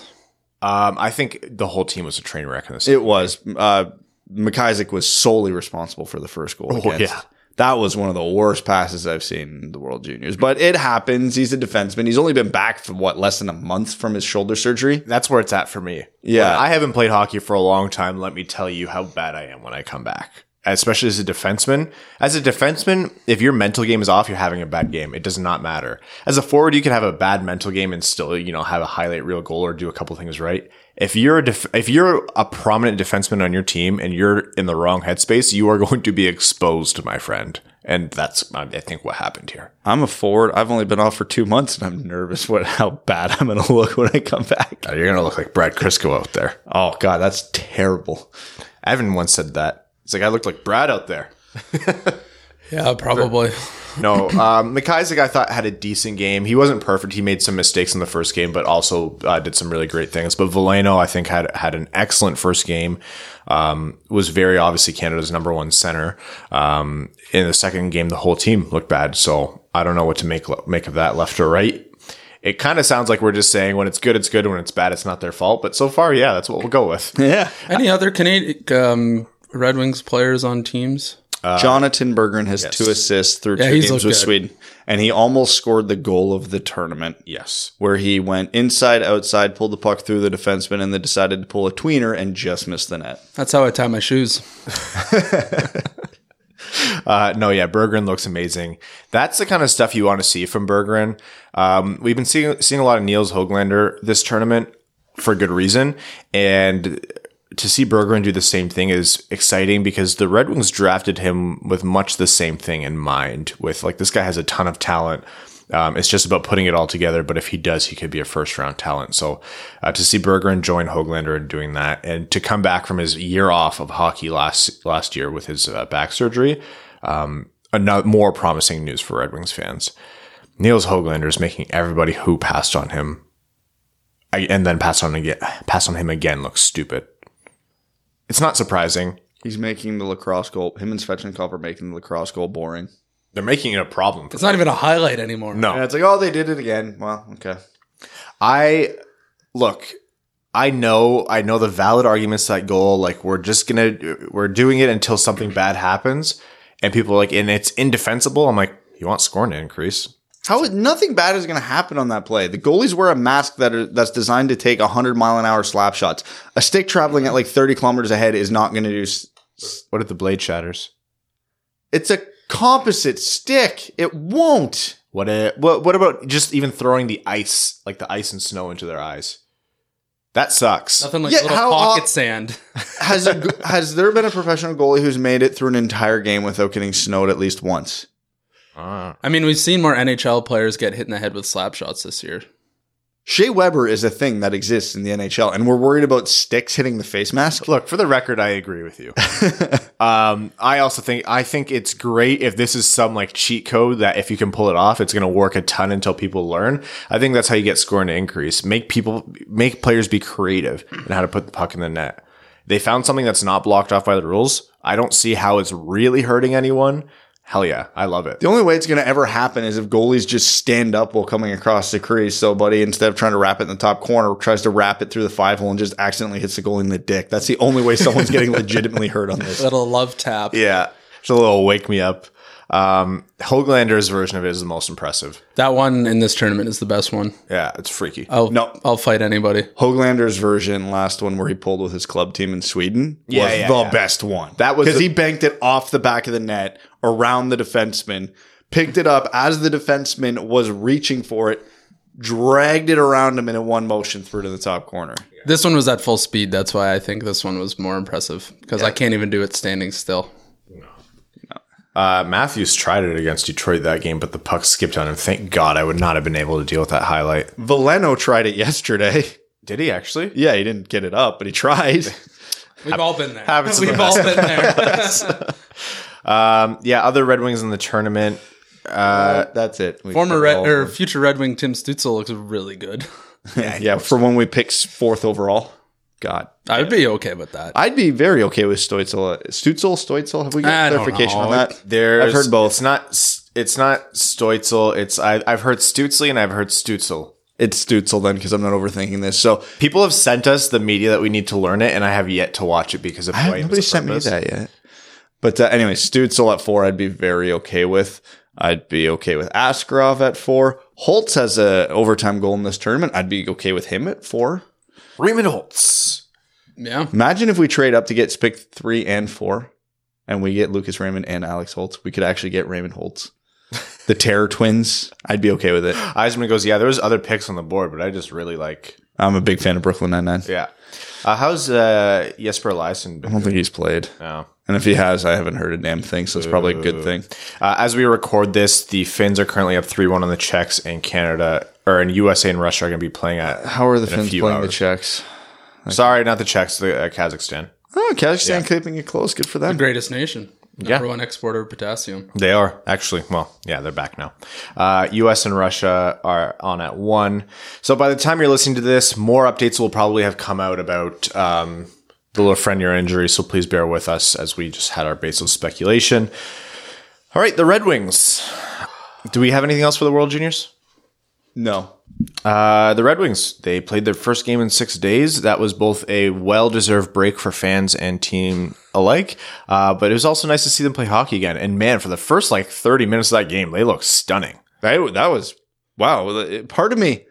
Um, I think the whole team was a train wreck in this. It was. Uh, McIsaac was solely responsible for the first goal. Oh, against. yeah. That was one of the worst passes I've seen in the World Juniors. But it happens. He's a defenseman. He's only been back for what, less than a month from his shoulder surgery? That's where it's at for me. Yeah. When I haven't played hockey for a long time. Let me tell you how bad I am when I come back. Especially as a defenseman. As a defenseman, if your mental game is off, you're having a bad game. It does not matter. As a forward, you can have a bad mental game and still, you know, have a highlight reel goal or do a couple things right. If you're a def- if you're a prominent defenseman on your team and you're in the wrong headspace, you are going to be exposed, my friend. And that's, I think, what happened here. I'm a forward. I've only been off for two months and I'm nervous what how bad I'm going to look when I come back. Uh, You're going to look like Brad Crisco out there. Oh, God, that's terrible. Evan once said that. It's like, I looked like Brad out there. Yeah, probably. No, um, McIsaac I thought had a decent game. He wasn't perfect. He made some mistakes in the first game, but also uh, did some really great things. But Veleno I think had had an excellent first game. Um, was very obviously Canada's number one center. Um, in the second game, the whole team looked bad. So I don't know what to make make of that, left or right. It kind of sounds like we're just saying when it's good, it's good. When it's bad, it's not their fault. But so far, yeah, that's what we'll go with. Yeah. Any other Canadian um, Red Wings players on teams? Jonathan Berggren has two assists through Yeah, two games with good. Sweden. And he almost scored the goal of the tournament. Yes. where he went inside, outside, pulled the puck through the defenseman, and then decided to pull a tweener and just missed the net. That's how I tie my shoes. Uh, no, yeah, Berggren looks amazing. That's the kind of stuff you want to see from Berggren. Um, we've been seeing seeing a lot of Niels Hoglander this tournament for good reason, and to see Berggren do the same thing is exciting because the Red Wings drafted him with much the same thing in mind. With like this guy has a ton of talent. Um, it's just about putting it all together. But if he does, he could be a first round talent. So uh, to see Berggren join Hoglander and doing that, and to come back from his year off of hockey last last year with his uh, back surgery, um, another more promising news for Red Wings fans. Niels Hoglander is making everybody who passed on him and then pass on again, pass on him again looks stupid. It's not surprising. He's making the lacrosse goal. Him and Svechnikov are making the lacrosse goal boring. They're making it a problem. For It's not even a highlight anymore. no, And it's like, oh, they did it again. Well, okay. I look. I know. I know the valid arguments that goal. Like we're just gonna we're doing it until something bad happens, and people are like, and it's indefensible. I'm like, you want scoring to increase? How nothing bad is going to happen on that play. The goalies wear a mask that are, that's designed to take 100 mile an hour slap shots. A stick traveling at like 30 kilometers ahead is not going to do. s- What if the blade shatters? It's a composite stick. It won't. What if, what what about just even throwing the ice, like the ice and snow, into their eyes? That sucks. Nothing like Yeah, little how pocket off- sand. Has a, g- has there been a professional goalie who's made it through an entire game without getting snowed at least once? Ah. I mean, we've seen more NHL players get hit in the head with slap shots this year. Shea Weber is a thing that exists in the NHL, and we're worried about sticks hitting the face mask. Look, for the record, I agree with you. um, I also think I think it's great if this is some like cheat code that if you can pull it off, it's going to work a ton until people learn. I think that's how you get scoring to increase. Make people make players be creative in how to put the puck in the net. They found something that's not blocked off by the rules. I don't see how it's really hurting anyone. Hell yeah, I love it. The only way it's going to ever happen is if goalies just stand up while coming across the crease. So, buddy, instead of trying to wrap it in the top corner, tries to wrap it through the five hole and just accidentally hits the goalie in the dick. That's the only way someone's getting legitimately hurt on this. Little love tap. Yeah, it's a little wake me up. Um, Hoglander's version of it is the most impressive. That one in this tournament is the best one. Yeah, it's freaky. I'll, No. I'll fight anybody. Hoglander's version, last one where he pulled with his club team in Sweden, Yeah, was yeah, the yeah. best one. That was because the- he banked it off the back of the net around the defenseman, picked it up as the defenseman was reaching for it, dragged it around him in one motion through to the top corner. This one was at full speed. That's why I think this one was more impressive because I can't even do it standing still. Uh, Matthews tried it against Detroit that game, but the puck skipped on him. Thank God I would not have been able to deal with that highlight. Veleno tried it yesterday. Did he actually? Yeah, he didn't get it up, but he tried. We've all been there. happens We've all been there. Um, yeah, other Red Wings in the tournament. Uh, That's it. We Former Red or future Red Wing Tim Stutzel looks really good. them. yeah, for when we pick fourth overall. God, I'd be okay with that. I'd be very okay with Stoitzel. Stutzel, Stoitzel. Have we got I clarification know. on that? There, I've heard both. It's not. It's not Stoitzel. It's I, I've heard Stutzley and I've heard Stutzel. It's Stutzel then, because I'm not overthinking this. So People have sent us the media that we need to learn it, and I have yet to watch it because of Dwight nobody sent me that yet. But uh, anyway, Stutzel at four, I'd be very okay with. I'd be okay with Askarov at four. Holtz has a overtime goal in this tournament. I'd be okay with him at four. Raymond Holtz. yeah. Imagine if we trade up to get pick three and four, and we get Lucas Raymond and Alex Holtz. We could actually get Raymond Holtz. The Terror Twins. I'd be okay with it. Yzerman goes, yeah. There was other picks on the board, but I just really like. I'm a big fan of Brooklyn Nine Nine. Yeah. Uh, how's uh, Jesper Eliasson I don't think he's played, Oh. and if he has, I haven't heard a damn thing. So it's probably a good thing. Uh, as we record this, the Finns are currently up 3 1 on the Czechs, and Canada, or in USA and Russia, are going to be playing at. How are the Finns few playing the hours. Czechs? Sorry, not the Czechs, the uh, Kazakhstan. Oh, Kazakhstan keeping it close. Good for them. Greatest nation. Yeah. Number one exporter of potassium. They are actually. Well, yeah, they're back now. Uh, U.S. and Russia are on at one. So by the time you're listening to this, more updates will probably have come out about um, the Lafreniere injury. So please bear with us as we just had our base of speculation. All right, the Red Wings. Do we have anything else for the World Juniors? No. Uh, the Red Wings, they played their first game in six days. That was both a well deserved break for fans and team alike. Uh, but it was also nice to see them play hockey again. And man, for the first like 30 minutes of that game, they looked stunning. That, that was, wow. Part of me,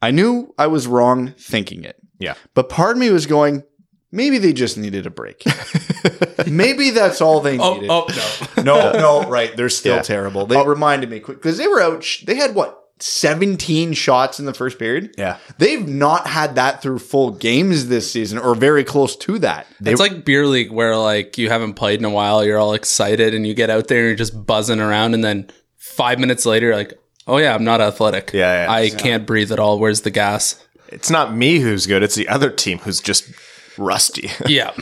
I knew I was wrong thinking it, Yeah. but part of me was going, maybe they just needed a break. maybe that's all they Oh, needed. oh no. No, no, right. They're still Yeah. terrible. They reminded me quick because they were out. They had what, 17 shots in the first period? Yeah. They've not had that through full games this season or very close to that. It's like beer league where like you haven't played in a while, you're all excited and you get out there and you're just buzzing around and then five minutes later you're like, Oh yeah, I'm not athletic. Yeah, yeah. I can't breathe at all. Where's the gas? It's not me who's good, it's the other team who's just rusty. Yeah.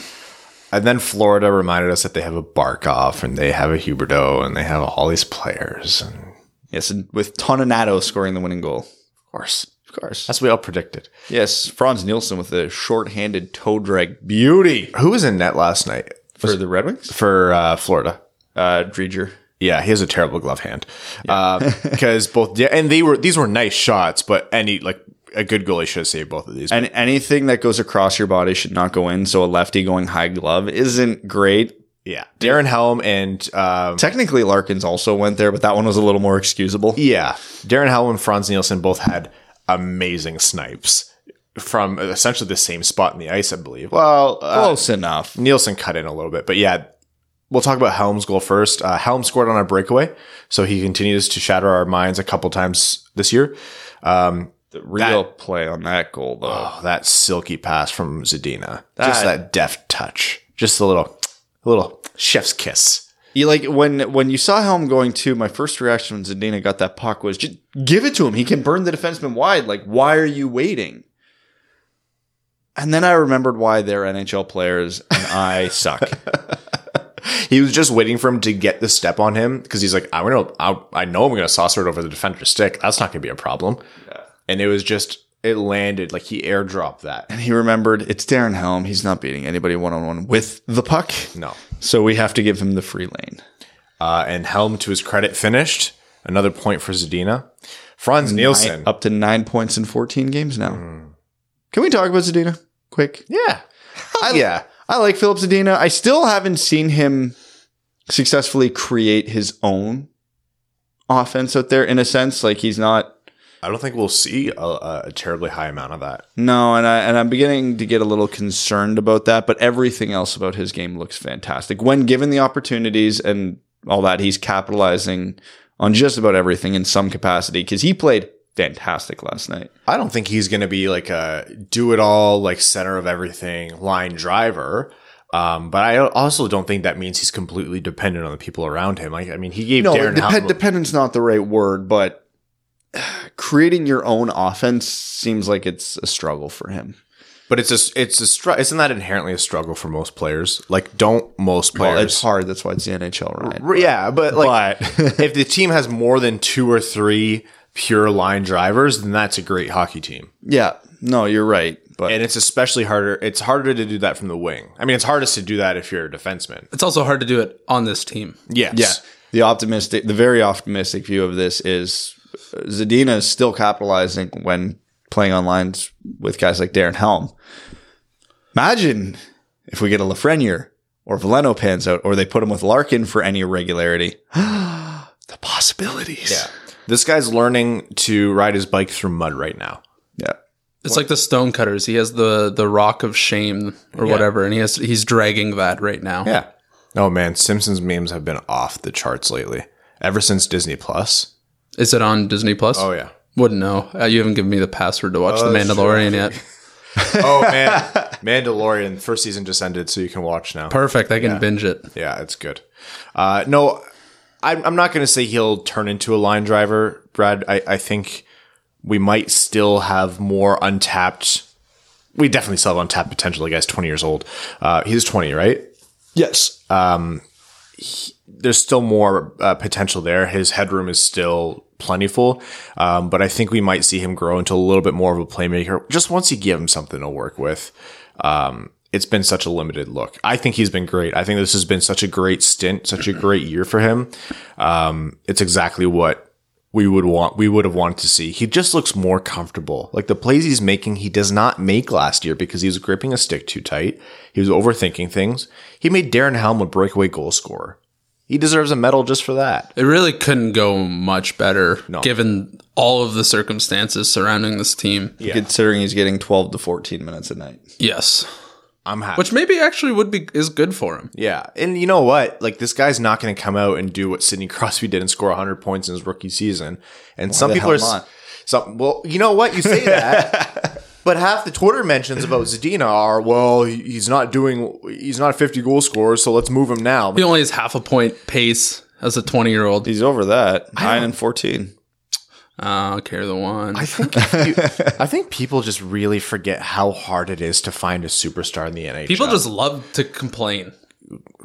and then Florida reminded us that they have a Barkov and they have a Huberdeau and they have all these players. And of Yes, and with Toninato scoring the winning goal. Of course. Of course. That's what we all predicted. yes, Franz Nielsen with a short-handed toe drag beauty Who was in net last night for the Red Wings. for uh, Florida? Uh, Driedger. Yeah, he has a terrible glove hand. Because both, yeah, and they were these were nice shots, but any like a good goalie should have saved both of these. And anything that goes across your body should not go in. So a lefty going high glove isn't great. Yeah, Darren Helm and um, Technically, Larkins also went there, but that one was a little more excusable. yeah, Darren Helm and Franz Nielsen both had amazing snipes from essentially the same spot in the ice, I believe. Well, uh, Close enough. Nielsen cut in a little bit, but yeah, we'll talk about Helm's goal first. Uh, Helm scored on a breakaway, so he continues to shatter our minds a couple times this year. Um, The real play on that goal, though. oh, that silky pass from Zadina, just That- that deft touch, just a little, a little chef's kiss. You like when when you saw Helm going to my first reaction when Zadina got that puck was just give it to him. He can burn the defenseman wide. Like, why are you waiting? And then I remembered why they're NHL players and I suck. He was just waiting for him to get the step on him because he's like, I'm gonna, I, I know I'm gonna saucer it over the defender's stick. That's not gonna be a problem. And it was just, it landed like he airdropped that. And he remembered it's Darren Helm. He's not beating anybody one on one with the puck. No. So we have to give him the free lane. Uh, and Helm, to his credit, finished another point for Zadina. Franz Nielsen. Up to nine points in 14 games now. Can we talk about Zadina quick? Yeah. Hell yeah. I like Filip Zadina. I still haven't seen him successfully create his own offense out there in a sense. Like he's not I don't think we'll see a, a terribly high amount of that. no, and I and I'm beginning to get a little concerned about that. But everything else about his game looks fantastic when given the opportunities and all that. He's capitalizing on just about everything in some capacity because he played fantastic last night. I don't think he's going to be like a do it all, like center of everything line driver. Um, but I also don't think that means he's completely dependent on the people around him. Like, I mean, he gave No, Darren dependent's not the right word, but creating your own offense seems like it's a struggle for him. but it's a, it's a, str- isn't that inherently a struggle for most players? Like, don't most players? Well, it's hard. That's why it's the NHL, right? R- yeah, but like, But- if the team has more than two or three pure line drivers, then that's a great hockey team. Yeah, no, you're right. But And it's especially harder. It's harder to do that from the wing. I mean, it's hardest to do that if you're a defenseman. It's also hard to do it on this team. Yes. yeah, the optimistic, the very optimistic view of this is Zadina is still capitalizing when playing on lines with guys like Darren Helm. Imagine if we get a Lafreniere or Veleno pans out, or they put him with Larkin for any irregularity. the possibilities. Yeah. This guy's learning to ride his bike through mud right now. yeah. It's like the Stonecutters. He has the the rock of shame or whatever, and he has he's dragging that right now. Yeah. Oh man, Simpsons memes have been off the charts lately. Ever since Disney Plus. Is it on Disney Plus? Oh yeah. Wouldn't know. Uh, you haven't given me the password to watch The that's Mandalorian yet. Oh man, Mandalorian first season just ended, so you can watch now. Perfect. I can binge it. Yeah, it's good. Uh, no, I'm, I'm not going to say he'll turn into a line driver, Brad. I, I think we might still have more untapped. We definitely still have untapped potential. The guy's 20 years old. Uh, he's 20, right? Yes. There's still more uh, potential there. His headroom is still plentiful, um, but I think we might see him grow into a little bit more of a playmaker just once you give him something to work with. Um, it's been such a limited look. I think he's been great. I think this has been such a great stint, such a great year for him. Um, it's exactly what we would want. We would have wanted to see. He just looks more comfortable. Like the plays he's making, he does not make last year because he was gripping a stick too tight. He was overthinking things. He made Darren Helm a breakaway goal scorer. He deserves a medal just for that. It really couldn't go much better given all of the circumstances surrounding this team. Considering he's getting 12 to 14 minutes a night. Yes. I'm happy. Which maybe actually would be is good for him. Yeah, and you know what? Like this guy's not going to come out and do what Sidney Crosby did and score 100 points in his rookie season. And some the people are hell s- not? some. Well, you know what? You say that, but half the Twitter mentions about Zadina are, well, he's not doing, he's not a 50 goal scorer, so let's move him now. He only has half a point pace as a 20 year old. He's over that. 9 and 14. I don't care the one. I think you- I think people just really forget how hard it is to find a superstar in the NHL. People just love to complain.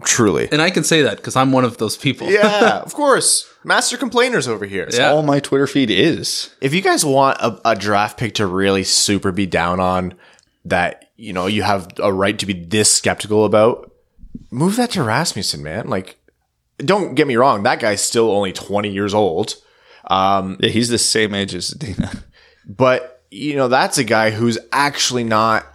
truly. And I can say that because I'm one of those people. Yeah, of course. Master complainers over here. Yeah. All my Twitter feed is. If you guys want a, a draft pick to really super be down on that, you know, you have a right to be this skeptical about, move that to Rasmussen, man. Like, don't get me wrong, that guy's still only 20 years old. Um, yeah, he's the same age as Dina. But, you know, that's a guy who's actually not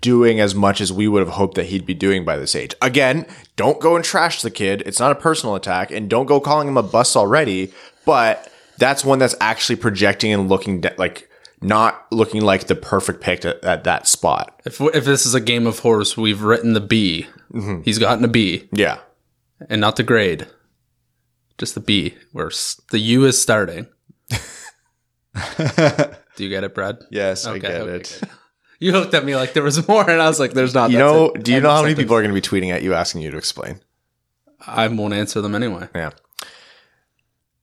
doing as much as we would have hoped that he'd be doing by this age. Again, don't go and trash the kid. It's not a personal attack and don't go calling him a bust already, but that's one that's actually projecting and looking de- like not looking like the perfect pick at, at that spot. If if this is a game of horse, we've written the B. Mm-hmm. He's gotten a B, Yeah. and not the grade, just the B. Where the U is starting. Do you get it, Brad? Yes, I get okay, it. Good. You looked at me like there was more, and I was like, "There's not." You know, it. do you End know how many sentence. people are going to be tweeting at you asking you to explain? I won't answer them anyway. Yeah.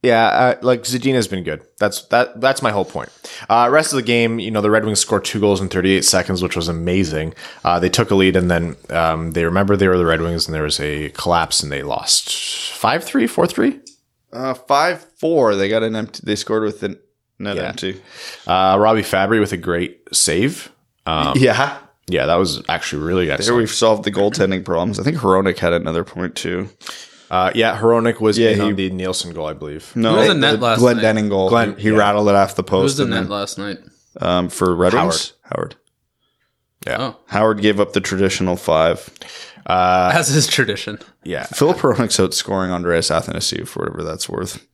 Yeah, uh, like Zadina's been good. That's that. That's my whole point. Uh, rest of the game, you know, the Red Wings scored two goals in 38 seconds, which was amazing. Uh, they took a lead, and then um, they remember they were the Red Wings, and there was a collapse, and they lost 5-3, 4-3? Uh, five four. They got an empty. They scored with the net Yeah. empty. Uh, Robby Fabbri with a great save. Um, yeah, yeah, that was actually really there excellent. we've solved the goaltending problems. I think Hronek had another point too. Uh, yeah, Hronek was Yeah, in he- on the Nielsen goal, I believe. No, Who was in net the last Glenn night? Denning goal. Glenn- he yeah. rattled it off the Who was post. net then, last night? um, for Red Howard. Wings. Howard. Yeah. Oh, Howard gave up the traditional five. as is tradition. Yeah. Filip Hronek's outscoring Andreas Athanasiou for whatever that's worth.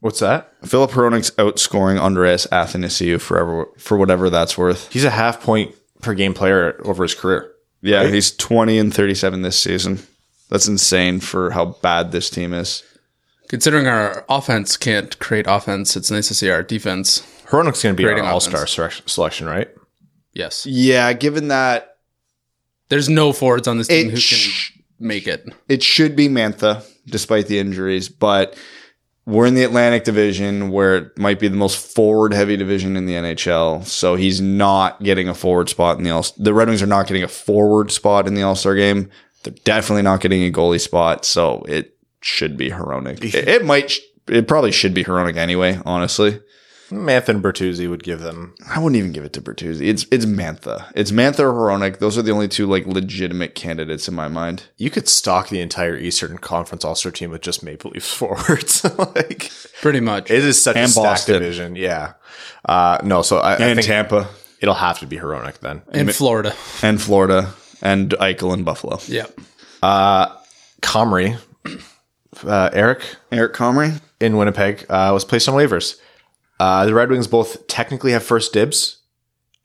What's that? Filip Hronek's outscoring Andreas Athanasiou forever for whatever that's worth. He's a half point per game player over his career. Yeah, he's 20 and 37 this season. That's insane for how bad this team is. Considering our offense can't create offense, it's nice to see our defense. Hronek's going to be our Creating all star selection, right? Yes, Yeah, given that there's no forwards on this team It who can sh- make it. it should be Mantha, despite the injuries, but we're in the Atlantic Division where it might be the most forward heavy division in the NHL. So he's not getting a forward spot in the All The Red Wings are not getting a forward spot in the All Star game. They're definitely not getting a goalie spot. So it should be Hronek. It, it might, it probably should be Hronek anyway, honestly. Mantha and Bertuzzi would give them. I wouldn't even give it to Bertuzzi. It's it's Mantha. It's Mantha or Hronek. Those are the only two like legitimate candidates in my mind. You could stock the entire Eastern Conference All Star team with just Maple Leafs forwards. like Pretty much. it is such a And stacked division. Yeah. Uh, no, so I, I And think Tampa it'll have to be Hronek then. in Florida. and Florida and Eichel and Buffalo. Yeah. Comrie, uh, Eric Eric Comrie. in Winnipeg uh, was placed on waivers. Uh, the Red Wings both technically have first dibs,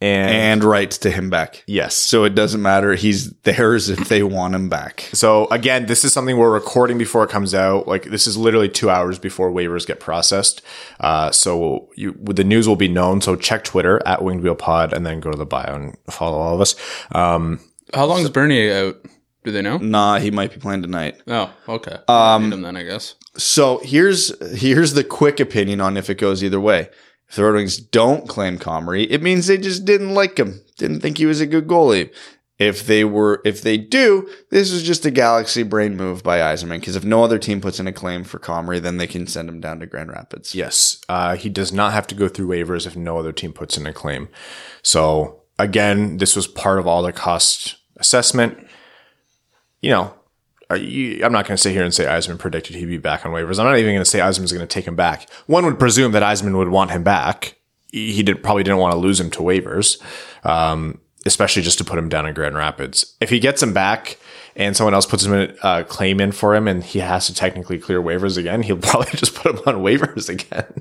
and, and rights to him back. yes. So it doesn't matter. He's theirs if they want him back. So again, this is something we're recording before it comes out. Like this is literally two hours before waivers get processed. Uh, so you, the news will be known. So check Twitter at Winged Wheel Pod and then go to the bio and follow all of us. Um, How long is Bernie out? Do they know? Nah, he might be playing tonight. Oh, okay. Um, Need him then, I guess. So here's here's the quick opinion on if it goes either way. If the Red Wings don't claim Comrie, it means they just didn't like him, didn't think he was a good goalie. If they were, if they do, this is just a galaxy brain move by Yzerman. Because if no other team puts in a claim for Comrie, then they can send him down to Grand Rapids. yes, uh, he does not have to go through waivers if no other team puts in a claim. So again, this was part of all the cost assessment. You know, uh, you, I'm not going to sit here and say Yzerman predicted he'd be back on waivers. I'm not even going to say Yzerman's going to take him back. One would presume that Yzerman would want him back. He he did, probably didn't want to lose him to waivers, um, especially just to put him down in Grand Rapids. If he gets him back and someone else puts him in a uh, claim in for him and he has to technically clear waivers again, he'll probably just put him on waivers again.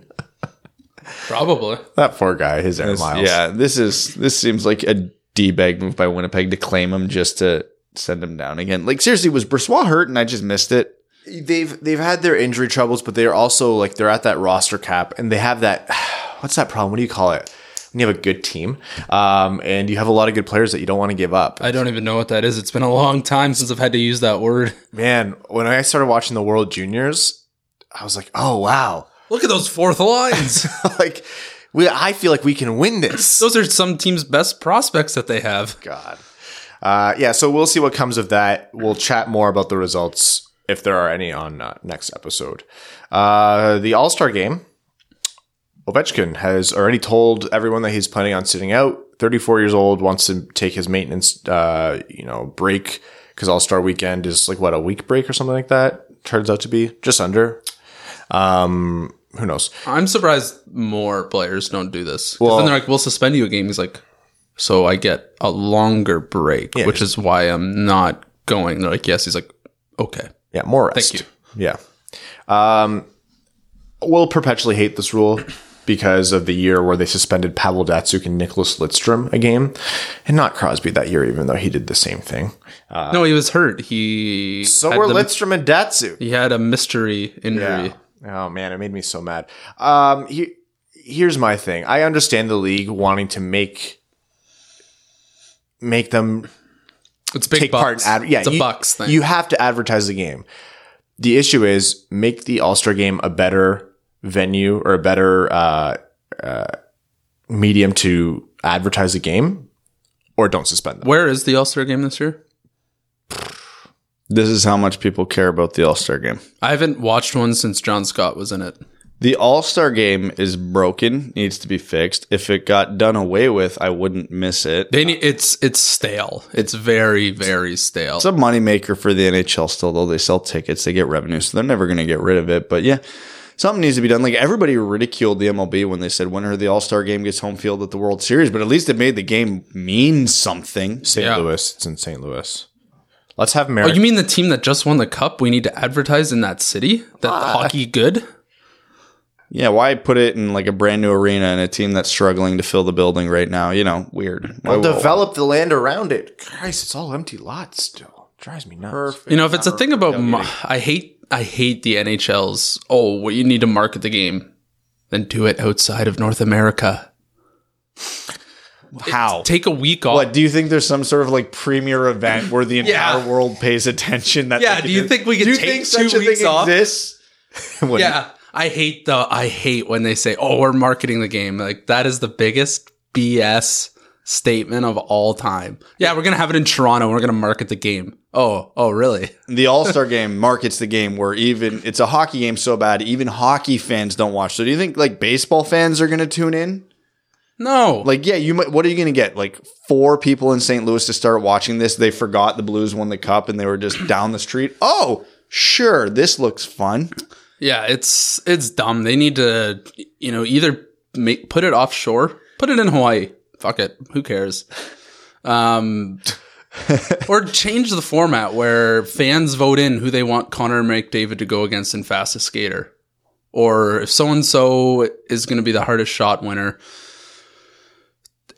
Probably. that poor guy, his air miles. Yeah, this is this seems like a d bag move by Winnipeg to claim him just to send him down again. Like seriously, was Brossoit hurt and I just missed it? they've they've had their injury troubles, but they're also like they're at that roster cap, and they have that. What's that problem? What do you call it? When you have a good team, um, and you have a lot of good players that you don't want to give up. I don't even know what that is. It's been a long time since I've had to use that word. Man, when I started watching the World Juniors, I was like, oh wow, Look at those fourth lines. like we, I feel like we can win this. those are some teams' best prospects that they have. God. Uh, yeah, so we'll see what comes of that. We'll chat more about the results if there are any on uh, next episode. Uh, the All Star game. Ovechkin has already told everyone that he's planning on sitting out. 34 years old, wants to take his maintenance, uh, you know, break because All Star Weekend is like what a week break or something like that. Turns out to be just under. Um, who knows? I'm surprised more players don't do this. Well- then they're like, "We'll suspend you a game." He's like, "So I get a longer break, which is why I'm not going." They're like, "Yes." He's like, "Okay." Yeah, more rest. Thank you. Yeah. Um, we'll perpetually hate this rule because of the year where they suspended Pavel Datsyuk and Nicklas Lidstrom a game, and not Crosby that year, even though he did the same thing. no, he was hurt. He So were the- Lidstrom and Datsyuk. He had a mystery injury. Oh man, it made me so mad. Um, he, here's my thing. I understand the league wanting to make make them It's big take bucks. part in ad- yeah, it's a you, bucks thing. You have to advertise the game. The issue is make the All Star game a better venue or a better uh, uh, medium to advertise the game, or don't suspend them. Where is the All Star game this year? This is how much people care about the All Star game. I haven't watched one since John Scott was in it. The All Star game is broken, needs to be fixed. If it got done away with, I wouldn't miss it. They need, it's it's stale. It's very very stale. It's a moneymaker for the NHL still, though. They sell tickets, they get revenue, so they're never going to get rid of it. But yeah, something needs to be done. Like everybody ridiculed the MLB when they said, whenever the All Star game gets home field at the World Series, but at least it made the game mean something. St. Yeah. Louis, it's in St. Louis. Let's have oh, you mean the team that just won the cup? We need to advertise in that city. That ah. hockey good. Yeah, why put it in like a brand new arena and a team that's struggling to fill the building right now? You know, weird. Why- Well, develop the land around it. Christ, it's all empty lots still. Drives me nuts. Perfect. You know, if it's a thing about, mar- I hate, I hate the NHL's. Oh, well, you need to market the game, then do it outside of North America. How? Take a week off. What do you think? There's some sort of like premier event where the entire Yeah. world pays attention. That Yeah, they do you can- think we could do you take think two such a weeks thing off? Exists? Yeah, I hate the. I hate when they say, "Oh, we're marketing the game." Like that is the biggest BS statement of all time. Yeah, we're gonna have it in Toronto. We're gonna market the game. Oh, oh, really? The All Star Game markets the game where even it's a hockey game so bad even hockey fans don't watch. So do you think like baseball fans are going to tune in? No, Like, yeah, you might. What are you going to get? Like four people in St. Louis to start watching this. They forgot the Blues won the cup and they were just down the street. Oh, sure, this looks fun. Yeah, it's it's dumb. They need to, you know, either make put it offshore, put it in Hawaii. Fuck it, who cares? Um, or change the format where fans vote in who they want Connor McDavid to go against in fastest skater, or if so and so is going to be the hardest shot winner.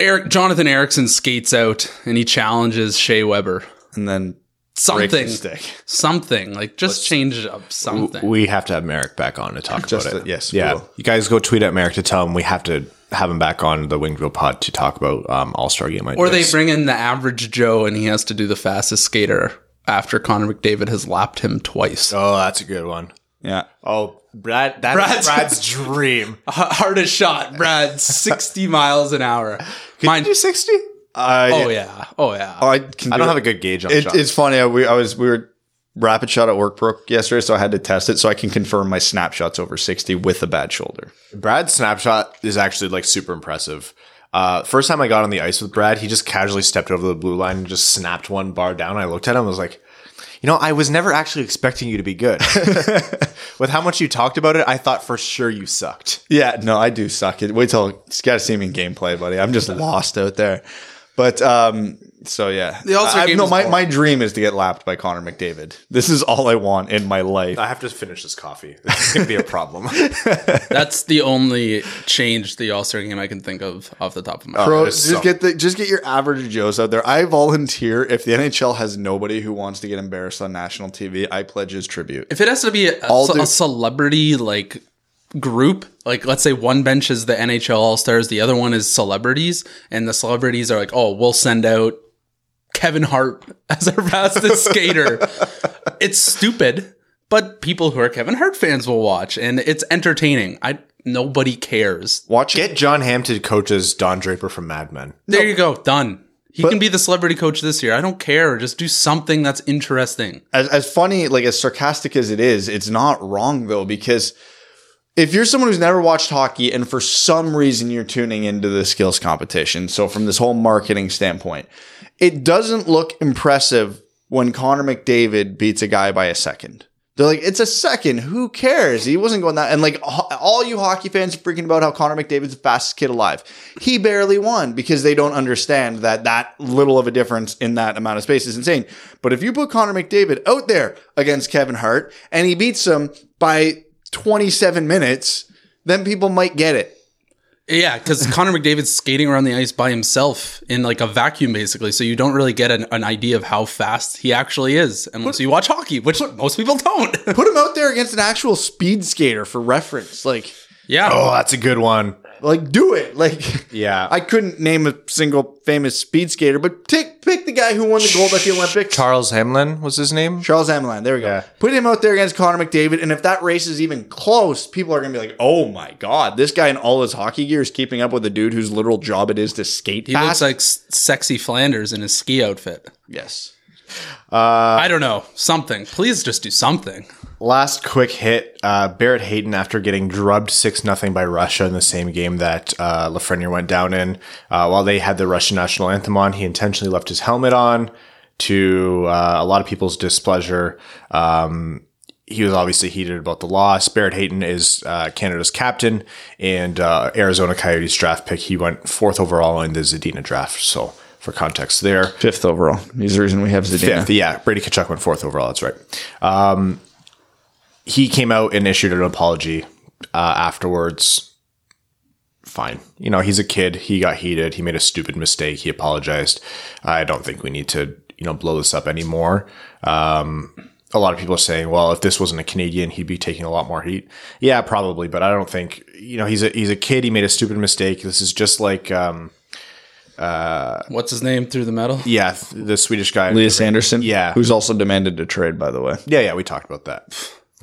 Eric Jonathan Ericsson skates out and he challenges Shea Weber. And then Something, stick. something like just change it up. Something. We have to have Merrick back on to talk Just about it. the- yes, yeah. will. You guys go tweet at Merrick to tell him we have to have him back on the Winged Wheel Pod to talk about um, All Star Game ideas. Or they bring in the average Joe and he has to do the fastest skater after Connor McDavid has lapped him twice. Oh, that's a good one. Yeah. Oh, Brad, that's Brad's- Brad's, dream. Hardest shot, Brad, 60 miles an hour. Mine, you do sixty? I, oh yeah, oh yeah. I, can I do don't have a good gauge on It, shots. it's funny. I, we, I was we were rapid shot at work broke yesterday, so I had to test it so I can confirm my snapshots over sixty with a bad shoulder. Brad's snapshot is actually like super impressive. Uh, first time I got on the ice with Brad, he just casually stepped over the blue line and just snapped one bar down. I looked at him and was like, you know, I was never actually expecting you to be good. with how much you talked about it, I thought for sure you sucked. Yeah, no, I do suck. It. Wait till you got to see me in gameplay, buddy. I'm just lost out there. But um, so yeah, The All-Star I- game No, is my, boring. my dream is to get lapped by Connor McDavid. This is all I want in my life. I have to finish this coffee. It's going to be a problem. That's the only change the All Star game I can think of off the top of my head. Bro, just so- get the just get your average Joes out there. I volunteer if the NHL has nobody who wants to get embarrassed on national TV. I pledge his tribute. If it has to be a, I'll a do- celebrity like group, like let's say one bench is the NHL All Stars, the other one is celebrities, and the celebrities are like, oh, we'll send out Kevin Hart as our fastest skater. It's stupid, but people who are Kevin Hart fans will watch, and it's entertaining. I nobody cares. Watch Get Jon Hamm to coach as Don Draper from Mad Men. There you go, done. He can be the celebrity coach this year. I don't care. Just do something that's interesting. as, as funny, like as sarcastic as it is, it's not wrong though, because if you're someone who's never watched hockey and for some reason you're tuning into the skills competition, so from this whole marketing standpoint, it doesn't look impressive when Connor McDavid beats a guy by a second. They're like, it's a second. Who cares? He wasn't going that. And like all you hockey fans are freaking about how Connor McDavid's the fastest kid alive. He barely won because they don't understand that that little of a difference in that amount of space is insane. But if you put Connor McDavid out there against Kevin Hart and he beats him by 27 minutes, then people might get it. Yeah, because Connor McDavid's skating around the ice by himself in like a vacuum, basically. So you don't really get an, an idea of how fast he actually is unless you watch hockey, which most people don't. Put him out there against an actual speed skater for reference. Like, yeah. Oh, that's a good one. Like do it. Like, Yeah. I couldn't name a single famous speed skater, but take pick the guy who won the gold at the Olympics. Charles Hamelin was his name. Charles Hamelin. There we go. Yeah. Put him out there against Connor McDavid, and if that race is even close, people are gonna be like, "Oh my god, this guy in all his hockey gear is keeping up with the dude whose literal job it is to skate He fast." looks like s- sexy Flanders in his ski outfit. yes. Uh, I don't know. Something. Please just do something. Last quick hit: uh, Barrett Hayton after getting drubbed six nothing by Russia in the same game that uh, Lafreniere went down in, uh, while they had the Russian national anthem on, he intentionally left his helmet on to uh, a lot of people's displeasure. Um, he was obviously heated about the loss. Barrett Hayton is uh, Canada's captain and uh, Arizona Coyotes draft pick. He went fourth overall in the Zadina draft. So, for context, there. Fifth overall. He's the reason we have Zadina. Fifth, yeah. Brady Tkachuk went fourth overall. That's right. Um, he came out and issued an apology uh, afterwards. Fine. You know, he's a kid. He got heated. He made a stupid mistake. He apologized. I don't think we need to, you know, blow this up anymore. Um, a lot of people are saying, well, if this wasn't a Canadian, he'd be taking a lot more heat. Yeah, probably, but I don't think, you know, he's a he's a kid. He made a stupid mistake. This is just like, um, What's his name through the metal? yeah, the Swedish guy. Lias Andersson. Yeah. Who's also demanded to trade, by the way. Yeah, yeah, we talked about that.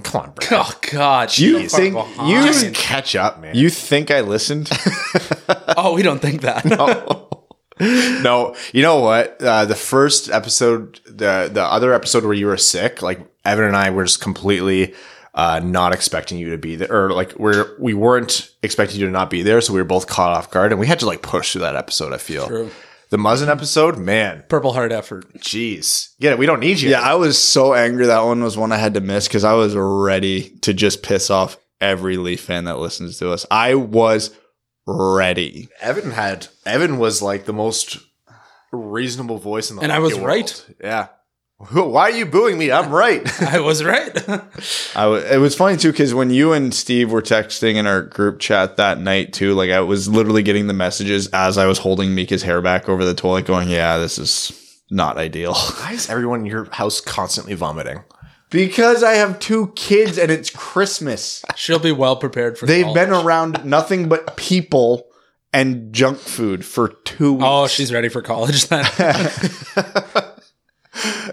Come on, bro. Oh God! You think- you- Just catch up, man. You think I listened? Oh, we don't think that. no, you know what? Uh, the first episode, the the other episode where you were sick, like Evan and I were just completely uh, not expecting you to be there, or like we're we weren't expecting you to not be there, so we were both caught off guard, and we had to like push through that episode. I feel True. The Muzzin episode, man, Purple Heart effort. jeez, yeah, we don't need you. yeah, I was so angry that one was one I had to miss because I was ready to just piss off every Leaf fan that listens to us. I was ready. Evan had Evan was like the most reasonable voice in the And I hockey was world. right. Yeah. Why are you booing me? I'm right. I was right. I w- it was funny too because when you and Steve were texting in our group chat that night too, like I was literally getting the messages as I was holding Mika's hair back over the toilet, going, "Yeah, this is not ideal." Why is everyone in your house constantly vomiting? because I have two kids and it's Christmas. She'll be well prepared for. They've college. been around nothing but people and junk food for two oh, weeks. Oh, she's ready for college then.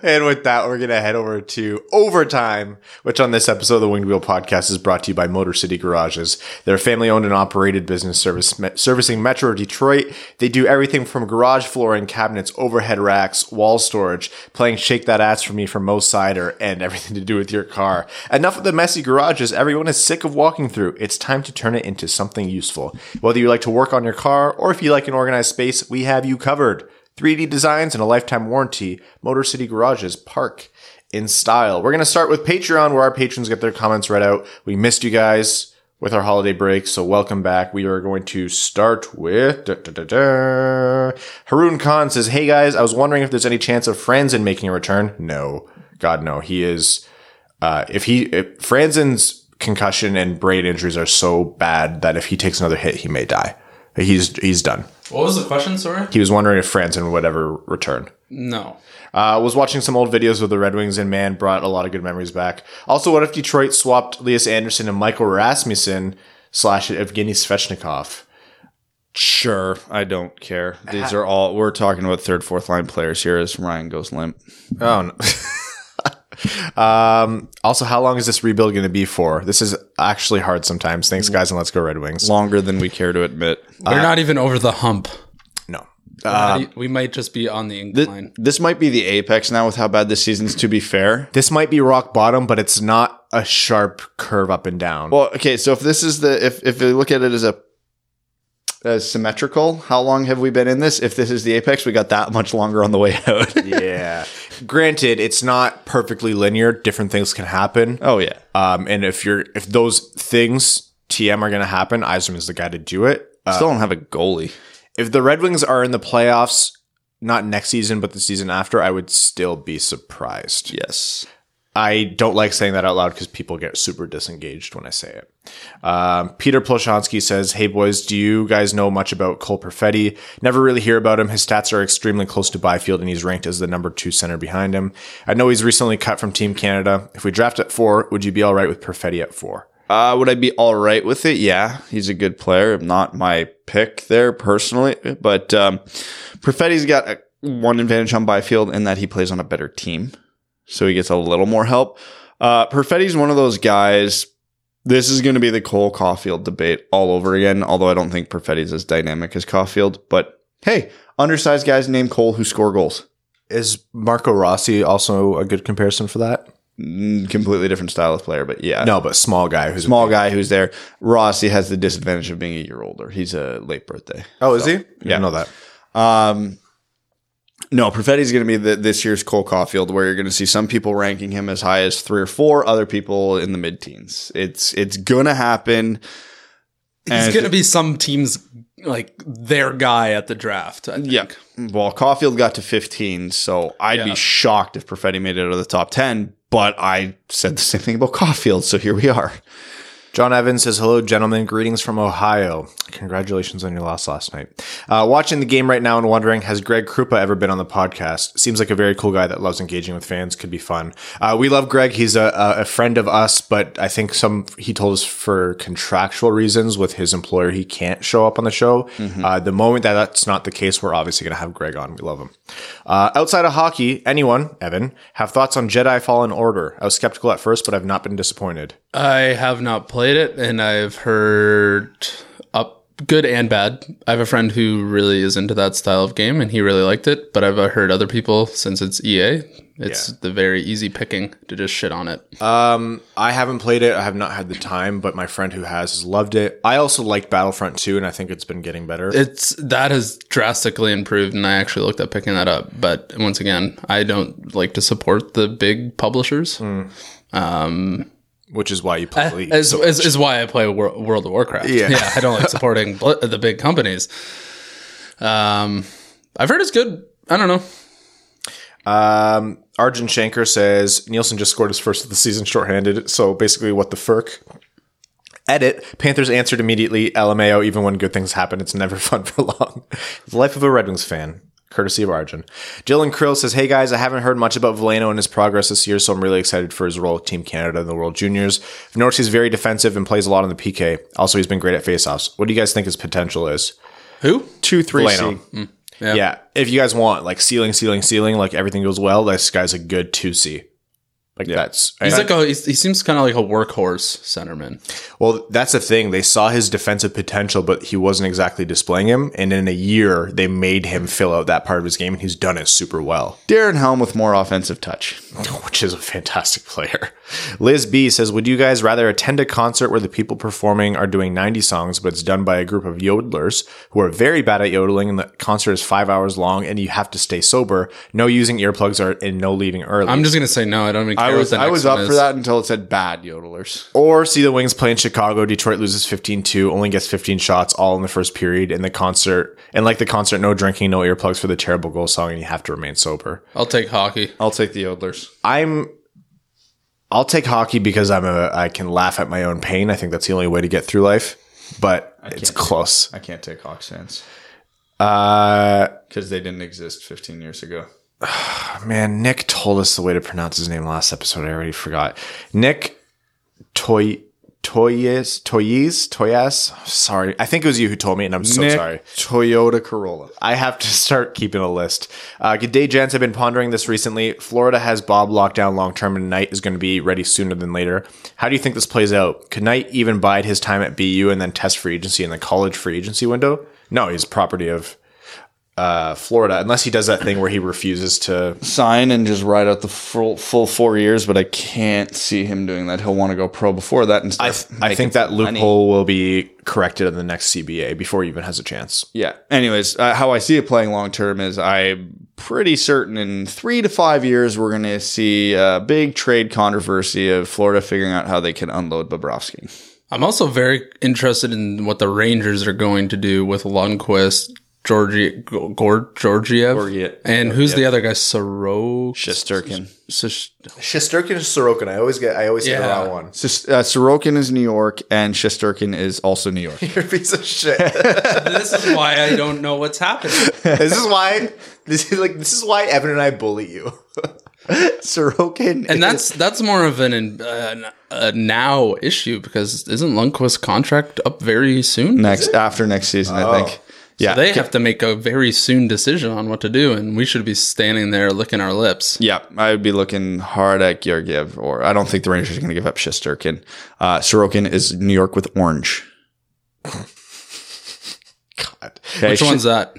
And with that, we're going to head over to overtime, which on this episode of the Winged Wheel podcast is brought to you by Motor City Garages. They're a family owned and operated business service me- servicing Metro Detroit. They do everything from garage flooring, cabinets, overhead racks, wall storage, playing Shake That Ass for Me from Mo Seider, and everything to do with your car. Enough of the messy garages everyone is sick of walking through. It's time to turn it into something useful. Whether you like to work on your car or if you like an organized space, we have you covered. 3D designs and a lifetime warranty, Motor City Garages park in style. We're going to start with Patreon where our patrons get their comments read out. We missed you guys with our holiday break, so welcome back. We are going to start with da, da, da, Khan says, Hey guys, I was wondering if there's any chance of Franzen making a return. No. God, no. He is, uh, if he, if Franzen's concussion and brain injuries are so bad that if he takes another hit, he may die. He's, he's done. What was the question? Sorry. He was wondering if Franzen would ever return. No. Uh, was watching some old videos of the Red Wings and man, brought a lot of good memories back. Also, what if Detroit swapped Lias Andersson and Michael Rasmussen slash Evgeny Svechnikov? Sure, I don't care. These are all we're talking about third, fourth line players here as Ryan goes limp. Oh no. um, also, how long is this rebuild going to be for? This is actually hard sometimes. Thanks, mm. guys, and let's go Red Wings. Longer than we care to admit. We're uh, not even over the hump. No. Uh, we might just be on the This, incline. this might be the apex now with how bad this season's. To be fair, This might be rock bottom, but it's not a sharp curve up and down. well, okay. So if this is the if if you look at it as a as symmetrical, how long have we been in this? If this is the apex, we got that much longer on the way out. yeah. Granted, it's not perfectly linear. Different things can happen. oh yeah, Um, and if you're if those things TM are going to happen, Yzerman's the guy to do it. Uh, still don't have a goalie. if the Red Wings are in the playoffs, not next season, but the season after, I would still be surprised. Yes. I don't like saying that out loud because people get super disengaged when I say it. Um, Peter Ploshansky says, Hey boys, do you guys know much about Cole Perfetti? Never really hear about him. His stats are extremely close to Byfield and he's ranked as the number two center behind him. I know he's recently cut from Team Canada. If we draft at four, would you be all right with Perfetti at four? Uh, would I be all right with it? Yeah, he's a good player. Not my pick there personally, but um, Perfetti's got a, one advantage on Byfield in that he plays on a better team, so he gets a little more help. Uh, Perfetti's one of those guys. This is going to be the Cole Caufield debate all over again. Although I don't think Perfetti's as dynamic as Caufield, but hey, undersized guys named Cole who score goals. Is Marco Rossi also a good comparison for that? Mm, Completely different style of player, but yeah, No, but small guy who's small guy who's there. Rossi has the disadvantage of being a year older. He's a late birthday. Oh, is he? Yeah. Yeah, know that. Um, no, Perfetti's going to be the, this year's Cole Caufield, where you're going to see some people ranking him as high as three or four, other people in the mid teens. It's it's going to happen. He's going to be some teams like their guy at the draft. I think. Yeah. Well, Caufield got to 15, so I'd Yeah. be shocked if Perfetti made it out of the top 10. But I said the same thing about Caufield, so here we are. John Evans says, Hello, gentlemen. Greetings from Ohio. Congratulations on your loss last night. Uh, watching the game right now and wondering, has Greg Krupa ever been on the podcast? Seems like a very cool guy that loves engaging with fans. Could be fun. Uh, we love Greg. He's a, a friend of us, but I think some, he told us for contractual reasons with his employer, he can't show up on the show. Uh, the moment that that's not the case, we're obviously going to have Greg on. We love him. Uh, outside of hockey, anyone, Evan, have thoughts on Jedi Fallen Order? I was skeptical at first, but I've not been disappointed. I have not played it, and I've heard up good and bad. I have a friend who really is into that style of game, and he really liked it. But I've uh, heard other people, since it's EA, it's the very easy picking to just shit on it. Um, I haven't played it. I have not had the time, but my friend who has has loved it. I also liked Battlefront 2, and I think it's been getting better. It's that has drastically improved, and I actually looked at picking that up. But once again, I don't like to support the big publishers. Mm. Um, which is why you play League. Is, is, is why I play World of Warcraft. Yeah. yeah, I don't like supporting the big companies. Um, I've heard it's good. I don't know. Um, Arjun Shanker says Nielsen just scored his first of the season shorthanded. So basically, what the furk? Edit. Panthers answered immediately. LMAO. Even when good things happen, it's never fun for long. the life of a Red Wings fan. Courtesy of Arjun. Dylan Krill says, Hey guys, I haven't heard much about Veleno and his progress this year, so I'm really excited for his role with Team Canada in the World Juniors. I've noticed he's very defensive and plays a lot on the PK. Also, he's been great at faceoffs. What do you guys think his potential is? Who? Two, three, Veleno. C. Yeah. Yeah. If you guys want like ceiling, ceiling, ceiling, like everything goes well, this guy's a good 2C. Like that's He's like a, he seems kind of like a workhorse centerman. well, that's the thing. They saw his defensive potential, but he wasn't exactly displaying him. And in a year, they made him fill out that part of his game, and he's done it super well, Darren Helm with more offensive touch. which is a fantastic player. Liz B says, Would you guys rather attend a concert where the people performing are doing 90 songs, but it's done by a group of yodelers who are very bad at yodeling, and the concert is five hours long, and you have to stay sober, no using earplugs, or and no leaving early? I'm just gonna say no. I don't even care I was what the I was one up for that until it said bad yodelers. Or see the Wings play in Chicago. Detroit loses 15 2, only gets 15 shots all in the first period. And the concert, and like the concert, no drinking, no earplugs for the terrible goal song, and you have to remain sober. I'll take hockey. I'll take the yodelers. I'm, I'll take hockey because I'm a, I can laugh at my own pain. I think that's the only way to get through life, but it's close. I can't take Hawks fans Uh, because they didn't exist 15 years ago. man, Nick told us the way to pronounce his name last episode. I already forgot. Nick Toy. Toyes, Toyes, Toyas. Sorry, I think it was you who told me, and I'm so Nick sorry. Toyota Corolla. I have to start keeping a list. Uh, good day, gents. I've been pondering this recently. Florida has Bob locked down long term, and Knight is going to be ready sooner than later. How do you think this plays out? Could Knight even bide his time at BU and then test free agency in the college free agency window? No, he's property of. Uh, Florida, unless he does that thing where he refuses to. Sign and just ride out the full, full four years, but I can't see him doing that. He'll want to go pro before that and I, stuff. I think that loophole will be corrected in the next CBA before he even has a chance. Yeah. Anyways, uh, how I see it playing long term is I'm pretty certain in three to five years we're going to see a big trade controversy of Florida figuring out how they can unload Bobrovsky. I'm also very interested in what the Rangers are going to do with Lundqvist, Georgie, Gord, Georgiev, Georgiev. and who's the other guy? Soro. Shesterkin. Sis- Shesterkin is Sorokin. I always get. I always say the Yeah. wrong one. Sis- uh, Sorokin is New York and Shesterkin is also New York. You're a piece of shit. this is why I don't know what's happening. this is why. This is like. This is why Evan and I bully you. Sorokin. And that's that's more of an uh, a now issue because isn't Lundqvist's contract up very soon? next after next season, I think. Yeah. They have to make a very soon decision on what to do, and we should be standing there licking our lips. Yeah, I would be looking hard at Georgiev, or I don't think the Rangers are going to give up Shesterkin. Uh, Sorokin is New York with orange. God. Okay, Which Sh- one's that?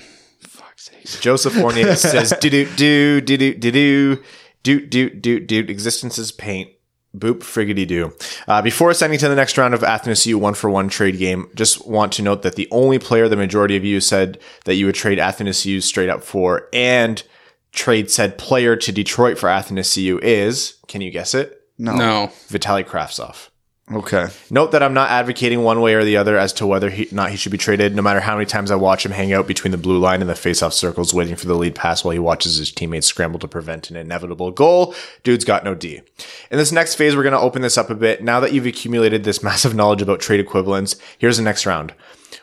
Joseph Fournier says, "Do do do do do do do do do do do existence is paint." Boop friggity do. Uh, before sending to the next round of Athanasiou one for one trade game, just want to note that the only player the majority of you said that you would trade Athanasiou straight up for and trade said player to Detroit for Athanasiou is, can you guess it? no. No, Vitaly Kravtsov. Okay. Note that I'm not advocating one way or the other as to whether he not he should be traded. No matter how many times I watch him hang out between the blue line and the faceoff circles, waiting for the lead pass while he watches his teammates scramble to prevent an inevitable goal, dude's got no D. In this next phase, we're going to open this up a bit. Now that you've accumulated this massive knowledge about trade equivalents, here's the next round.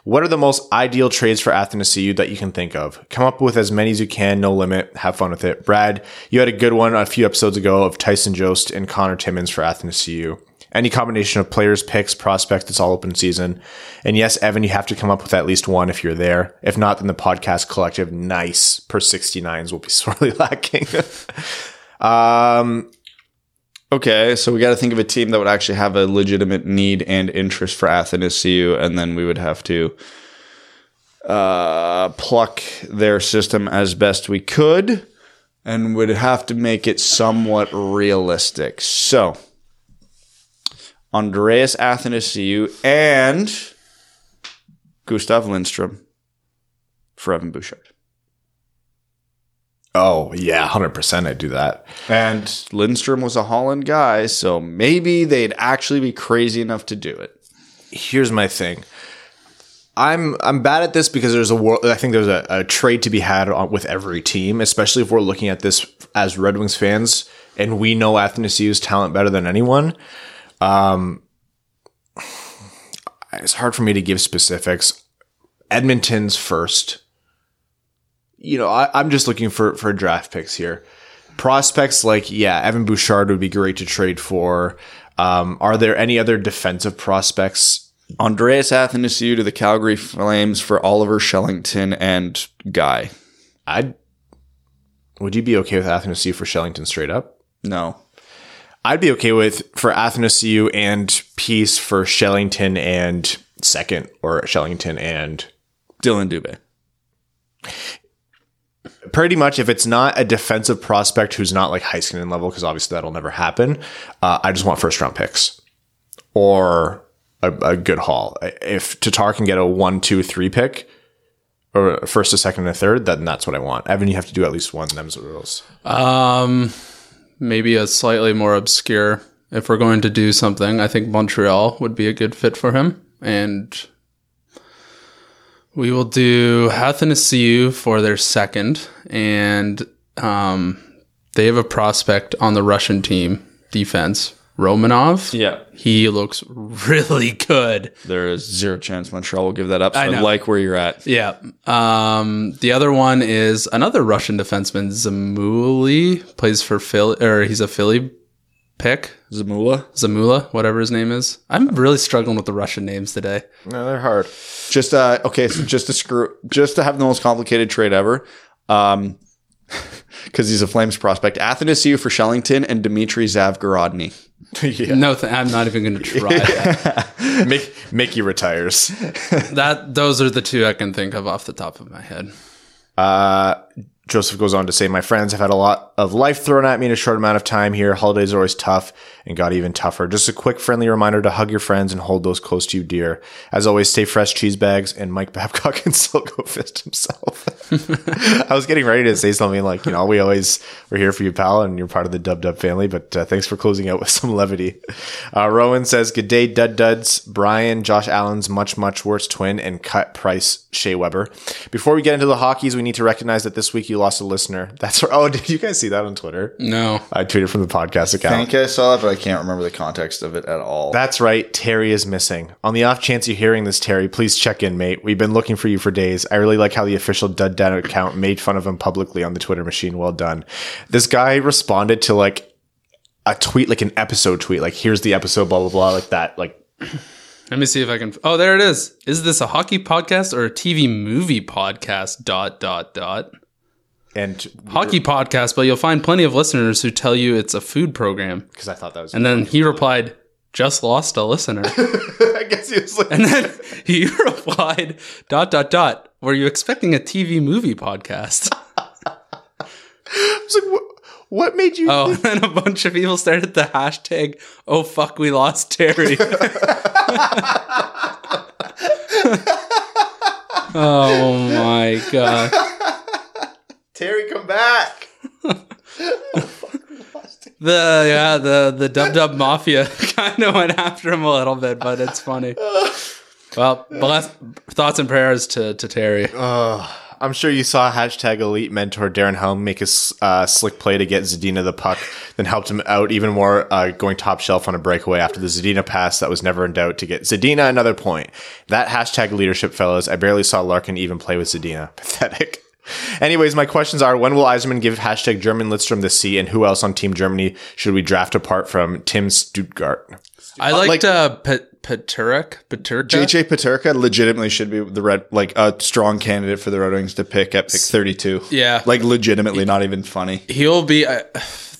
What are the most ideal trades for Athanasiou that you can think of? Come up with as many as you can, no limit. Have fun with it. Brad, you had a good one a few episodes ago of Tyson Jost and Connor Timmins for Athanasiou. Any combination of players, picks, prospects, it's all open season. And yes, Evan, you have to come up with at least one if you're there. If not, then the podcast collective, nice per 69s will be sorely lacking. um, Okay, so we got to think of a team that would actually have a legitimate need and interest for Athanasiou, and then we would have to uh, pluck their system as best we could, and would have to make it somewhat realistic. So, Andreas Athanasiou, and Gustav Lindstrom for Evan Bouchard. oh, yeah, 100% I'd do that. And Lindstrom was a Holland guy, so maybe they'd actually be crazy enough to do it. here's my thing. I'm I'm bad at this because there's a world. I think there's a, a trade to be had on, with every team, especially if we're looking at this as Red Wings fans and we know Athanasiou's talent better than anyone. Um, it's hard for me to give specifics. Edmonton's first. You know, I, I'm just looking for for draft picks here. Prospects like yeah, Evan Bouchard would be great to trade for. Um, are there any other defensive prospects Andreas Athanasiou to the Calgary Flames for Oliver Kylington and Guy. I'd. Would you be okay with Athanasiou for Kylington straight up? No. I'd be okay with for Athanasiou and Peace for Kylington and second, or Kylington and Dillon Dubé. pretty much if it's not a defensive prospect who's not like Heiskanen level, because obviously that'll never happen. Uh, I just want first round picks or a, a good haul. If Tatar can get a one, two, three pick. Or a first, a second, and a third, then that's what I want. Evan, you have to do at least one. Them's the rules. Um, maybe a slightly more obscure. If we're going to do something, I think Montreal would be a good fit for him, and we will do Athanasiou for their second, and um, they have a prospect on the Russian team defense, Romanov. Yeah. He looks really good. There is zero chance Montreal will give that up. So I, know. like where you're at. Yeah. Um, the other one is another Russian defenseman, Zamuli, plays for Philly, or he's a Philly pick. Zamula. Zamula, whatever his name is. I'm really struggling with the Russian names today. No, they're hard. Just uh okay, so just to screw just to have the most complicated trade ever. Um because he's a Flames prospect. Athanasiou for Kylington and Dmitry Zavgorodny. yeah. No, th- I'm not even going to try that. Mick, Mickey retires. that. Those are the two I can think of off the top of my head. Uh, Joseph goes on to say, My friends have had a lot of life thrown at me in a short amount of time here. Holidays are always tough and got even tougher. Just a quick friendly reminder to hug your friends and hold those close to you dear. As always, stay fresh cheese bags and Mike Babcock can still go fist himself. I was getting ready to say something like, you know, we always, we're here for you, pal, and you're part of the Dub Dub family, but uh, thanks for closing out with some levity. Uh, Rowan says, Good day, Dud Duds. Brian, Josh Allen's much, much worse twin, and cut price Shea Weber. Before we get into the hockeys, we need to recognize that this week you lost a listener. That's oh, did you guys see that on Twitter? No. I tweeted from the podcast account. I account. think I saw that, but I can't remember the context of it at all. That's right. Terry is missing. On the off chance you're hearing this, Terry, please check in, mate. We've been looking for you for days. I really like how the official Dud Dad account made fun of him publicly on the Twitter machine. Well done. This guy responded to like a tweet, like an episode tweet, like here's the episode, blah blah blah, like that. Like Let me see if I can. Oh, there it is. Is this a hockey podcast or a TV movie podcast? Dot, dot, dot. And Hockey podcast, but you'll find plenty of listeners who tell you it's a food program. because I thought that was And then he replied, just lost a listener. I guess he was like and then he replied, dot, dot, dot. Were you expecting a TV movie podcast? I was like, what, what made you Oh, and then a bunch of people started the hashtag, oh fuck, we lost Terry. oh my god. Terry come back? The yeah, the the Dub Dub Mafia kind of went after him a little bit, but it's funny. Well, bless, thoughts and prayers to to Terry. I'm sure you saw hashtag elite mentor Darren Helm make a s- uh, slick play to get Zadina the puck, then helped him out even more, uh, going top shelf on a breakaway after the Zadina pass that was never in doubt to get Zadina another point. That hashtag leadership, fellas. I barely saw Larkin even play with Zadina. Pathetic. Anyways, my questions are: When will Yzerman give hashtag German Lidstrom the C, and who else on Team Germany should we draft apart from Tim Stuttgart? I liked uh, Pet Peturek. Peturka. JJ Peterka legitimately should be the red, like a strong candidate for the Red Wings to pick at pick 32. Yeah. Like legitimately, not even funny. He'll be uh,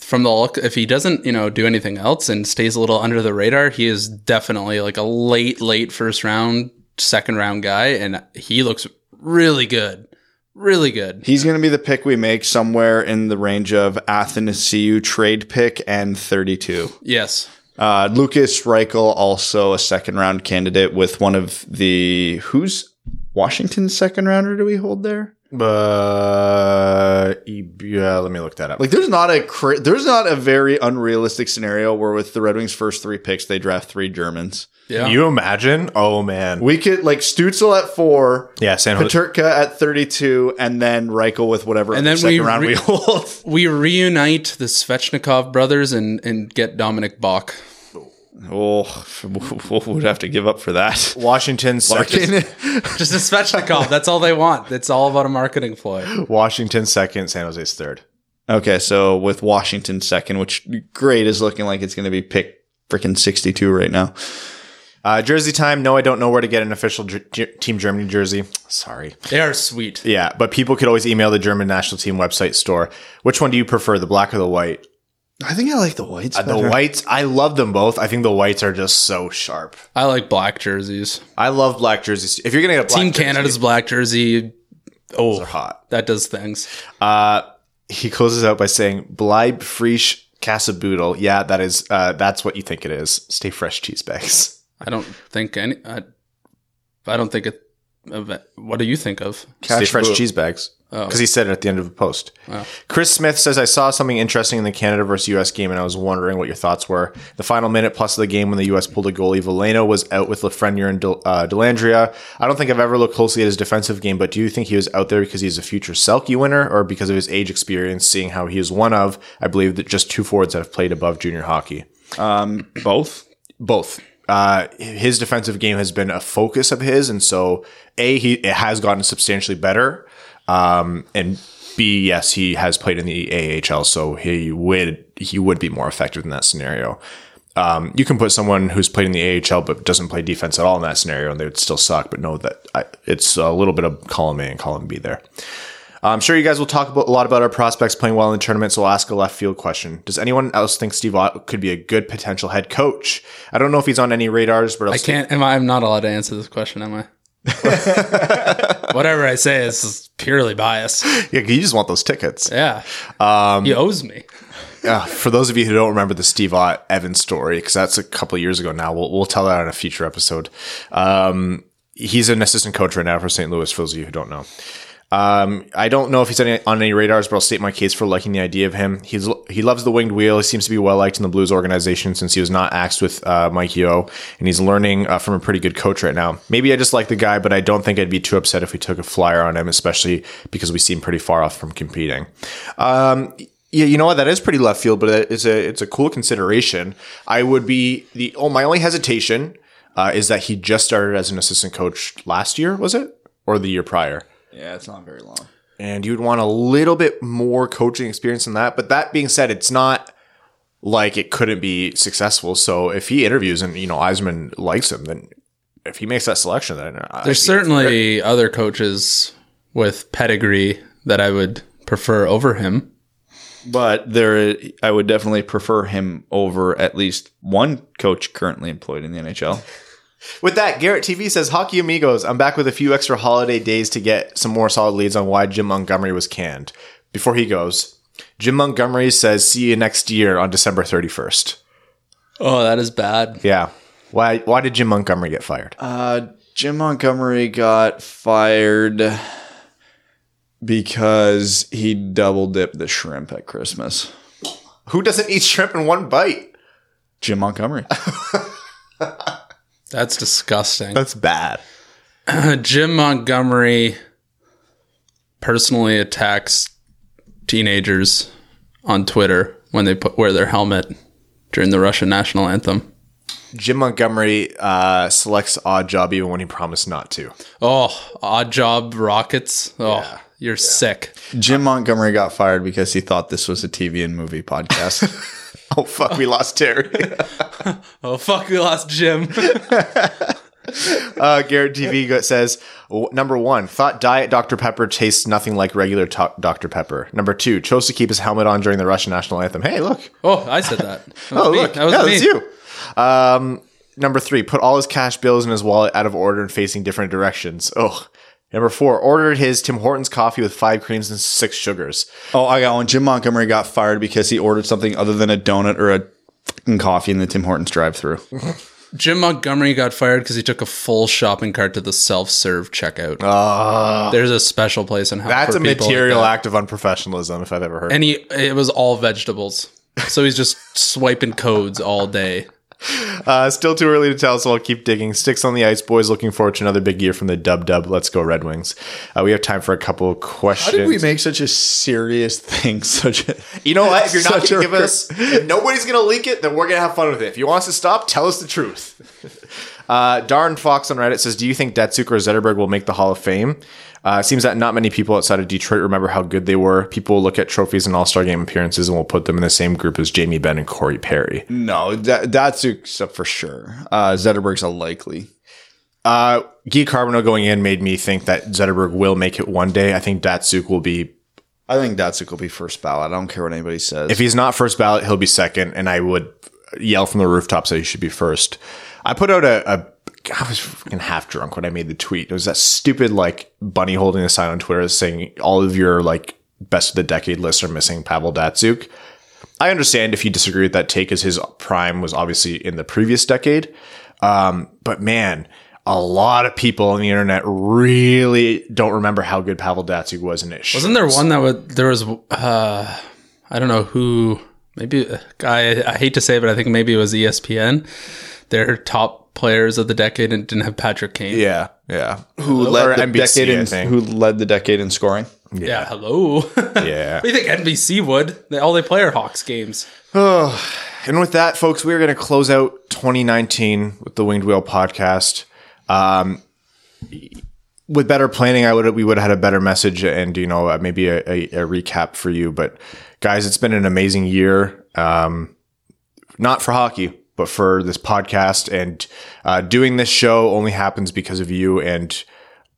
from the look. If he doesn't, you know, do anything else and stays a little under the radar, he is definitely like a late, late first round, second round guy, and he looks really good, really good. He's going to be the pick we make somewhere in the range of Athanasiou trade pick and 32. Yes. Uh, Lukas Reichel, also a second round candidate with one of the who's Washington's second rounder do we hold there? Uh, yeah, let me look that up. Like, there's not a cra- there's not a very unrealistic scenario where with the Red Wings' first three picks they draft three Germans. Yeah. Can you imagine? Oh man, We could like Stützle at four, yeah, San Jose. Peterka at 32, and then Reichel with whatever And then second we round re- we hold. we reunite the Svechnikov brothers and and get Dominik Bokk. Oh, we'd have to give up for that. Washington second. Just a Svechnikov. That's all they want. It's all about a marketing ploy. Washington second. San Jose's third. Okay, so with Washington second, which great is looking like it's going to be pick freaking 62 right now. Uh, jersey time. No, I don't know where to get an official Ger- Ger- Team Germany jersey. Sorry. They are sweet. Yeah, but people could always email the German national team website store. Which one do you prefer, the black or the white? I think I like the whites. Uh, the whites. I love them both. I think the whites are just so sharp. I like black jerseys. I love black jerseys. If you're gonna get a black Team jersey, Canada's black jersey. Oh, they're hot. that does things. Uh, he closes out by saying, "Bleib frisch Casaboodle." Yeah, that is. Uh, that's what you think it is. Stay fresh, cheese bags. I don't think any. I, I don't think it. Of. What do you think of? Stay fresh boot. cheese bags. Oh. Because he said it at the end of the post. Chris Smith says, I saw something interesting in the Canada versus US game and I was wondering what your thoughts were. The final minute plus of the game when the US pulled a goalie, Veleno was out with Lafreniere and Del- uh, Dellandrea. I don't think I've ever looked closely at his defensive game, but do you think he was out there because he's a future Selke winner or because of his age experience, seeing how he is one of, I believe, that just two forwards that have played above junior hockey? Um, both. both. Uh, his defensive game has been a focus of his, and so a he it has gotten substantially better. Um, and B, yes, he has played in the AHL, so he would he would be more effective in that scenario. Um, you can put someone who's played in the AHL but doesn't play defense at all in that scenario, and they would still suck. But know that I, it's a little bit of column A and column B there. I'm sure you guys will talk about, a lot about our prospects playing well in the tournament, so I'll ask a left field question. Does anyone else think Steve Ott could be a good potential head coach? I don't know if he's on any radars, but I'll I can't. Am I? I'm not allowed to answer this question, am I? Whatever I say is purely biased. Yeah, you just want those tickets. Yeah. Um, he owes me. Uh, for those of you who don't remember the Steve Ott Evans story, because that's a couple of years ago now, we'll, we'll tell that on a future episode. Um, he's an assistant coach right now for St. Louis, for those of you who don't know. Um, I don't know if he's any, on any radars, but I'll state my case for liking the idea of him. He's he loves the winged wheel. He seems to be well liked in the Blues organization since he was not axed with uh, Mike Yeo, and he's learning uh, from a pretty good coach right now. Maybe I just like the guy, but I don't think I'd be too upset if we took a flyer on him, especially because we seem pretty far off from competing. Um, yeah, you know what? That is pretty left field, but it's a it's a cool consideration. I would be the oh my only hesitation uh, is that he just started as an assistant coach last year, was it, or the year prior? Yeah, it's not very long. and you would want a little bit more coaching experience than that. But that being said, it's not like it couldn't be successful. So if he interviews and you know Yzerman likes him, then if he makes that selection, then There's think- certainly other coaches with pedigree that I would prefer over him. But there, I would definitely prefer him over at least one coach currently employed in the NHL. With that, Garrett TV says, Hockey Amigos, I'm back with a few extra holiday days to get some more solid leads on why Jim Montgomery was canned. Before he goes, Jim Montgomery says, see you next year on December 31st. Oh, that is bad. Yeah. Why, why did Jim Montgomery get fired? Uh, Jim Montgomery got fired because he double dipped the shrimp at Christmas. Who doesn't eat shrimp in one bite? Jim Montgomery. That's disgusting. That's bad. Jim Montgomery personally attacks teenagers on Twitter when they put, wear their helmet during the Russian national anthem. Jim Montgomery uh, selects odd job even when he promised not to. Oh, odd job rockets. Oh, you're sick. Jim Montgomery got fired because he thought this was a TV and movie podcast. Oh fuck, we lost Terry. Oh, fuck, we lost Jim. uh, Garrett TV says number one thought Diet Dr Pepper tastes nothing like regular to- Dr Pepper. Number two chose to keep his helmet on during the Russian national anthem. Hey, look. oh, I said that. that Oh, me. look. That was yeah, me. that's you. Um, number three put all his cash bills in his wallet out of order and facing different directions. Oh. Number four, ordered his Tim Hortons coffee with five creams and six sugars. oh, I got one. Jim Montgomery got fired because he ordered something other than a donut or a fucking coffee in the Tim Hortons drive-through. Jim Montgomery got fired because he took a full shopping cart to the self-serve checkout. Uh, There's a special place in hell that's a people like material that. act of unprofessionalism if I've ever heard. and he it was all vegetables. So he's just swiping codes all day. Uh, still too early to tell, so I'll keep digging. Sticks on the ice, boys. Looking forward to another big year from the Dub Dub. Let's go Red Wings. Uh, we have time for a couple of How questions. did we make such a serious thing such a you know what? If you're not going to give us, if nobody's going to leak it, then we're going to have fun with it. If you want us to stop, tell us the truth. Uh, Darren Fox on Reddit says, "Do you think Datsyuk or Zetterberg will make the Hall of Fame?" Uh, it seems that not many people outside of Detroit remember how good they were. People look at trophies and All Star Game appearances and will put them in the same group as Jamie Benn and Corey Perry. No, that that's a, for sure. Uh, Zetterberg's a likely. Uh, Guy Carbonneau going in made me think that Zetterberg will make it one day. I think Datsyuk will be. I think Datsyuk will be first ballot. I don't care what anybody says. If he's not first ballot, he'll be second, and I would yell from the rooftops that he should be first. I put out a. a I was fucking half drunk when I made the tweet. It was that stupid like bunny holding a sign on Twitter saying all of your like best of the decade lists are missing Pavel Datsyuk. I understand if you disagree with that take, as his prime was obviously in the previous decade. Um, but man, a lot of people on the internet really don't remember how good Pavel Datsyuk was, in it Wasn't there one that would there was uh I don't know who maybe a guy I hate to say it, but I think maybe it was ESPN. Their top players of the decade and didn't have Patrick Kane. Yeah, yeah. who Or led the NBC, decade in who led the decade in scoring? Yeah, hello. Yeah. what do you think NBC would? They, all they play are Hawks games. And with that, folks, we're going to close out 2019 with the Winged Wheel podcast. Um, with better planning, I would we would have had a better message and you know uh, maybe a, a, a recap for you. But guys, it's been an amazing year. Um, not for hockey, but for this podcast and uh, doing this show only happens because of you. And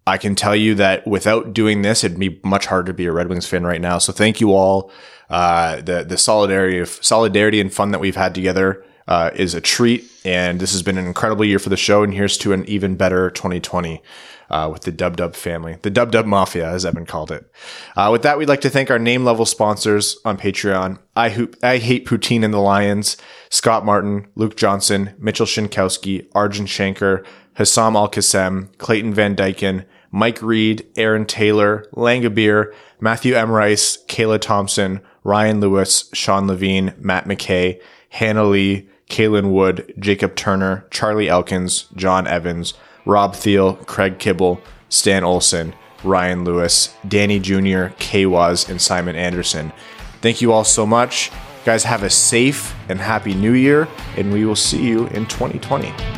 I can tell you that without doing this, it'd be much harder to be a Red Wings fan right now. So thank you all. Uh, the the solidarity of solidarity and fun that we've had together uh, is a treat. And this has been an incredible year for the show. And here's to an even better 2020 uh, with the Dub Dub family, the Dub Dub Mafia, as Evan called it. Uh, with that, we'd like to thank our name level sponsors on Patreon I, Hoop, I Hate Poutine and the Lions, Scott Martin, Luke Johnson, Mitchell Shinkowski, Arjun Shanker, Hassam Al Qassem, Clayton Van Dyken, Mike Reed, Aaron Taylor, Langabir, Matthew M. Rice, Kayla Thompson, Ryan Lewis, Sean Levine, Matt McKay, Hannah Lee, Kaylin Wood, Jacob Turner, Charlie Elkins, John Evans, Rob Thiel, Craig Kibble, Stan Olson, Ryan Lewis, Danny Jr., Kay Waz, and Simon Anderson. Thank you all so much. Guys, have a safe and happy new year, and we will see you in 2020.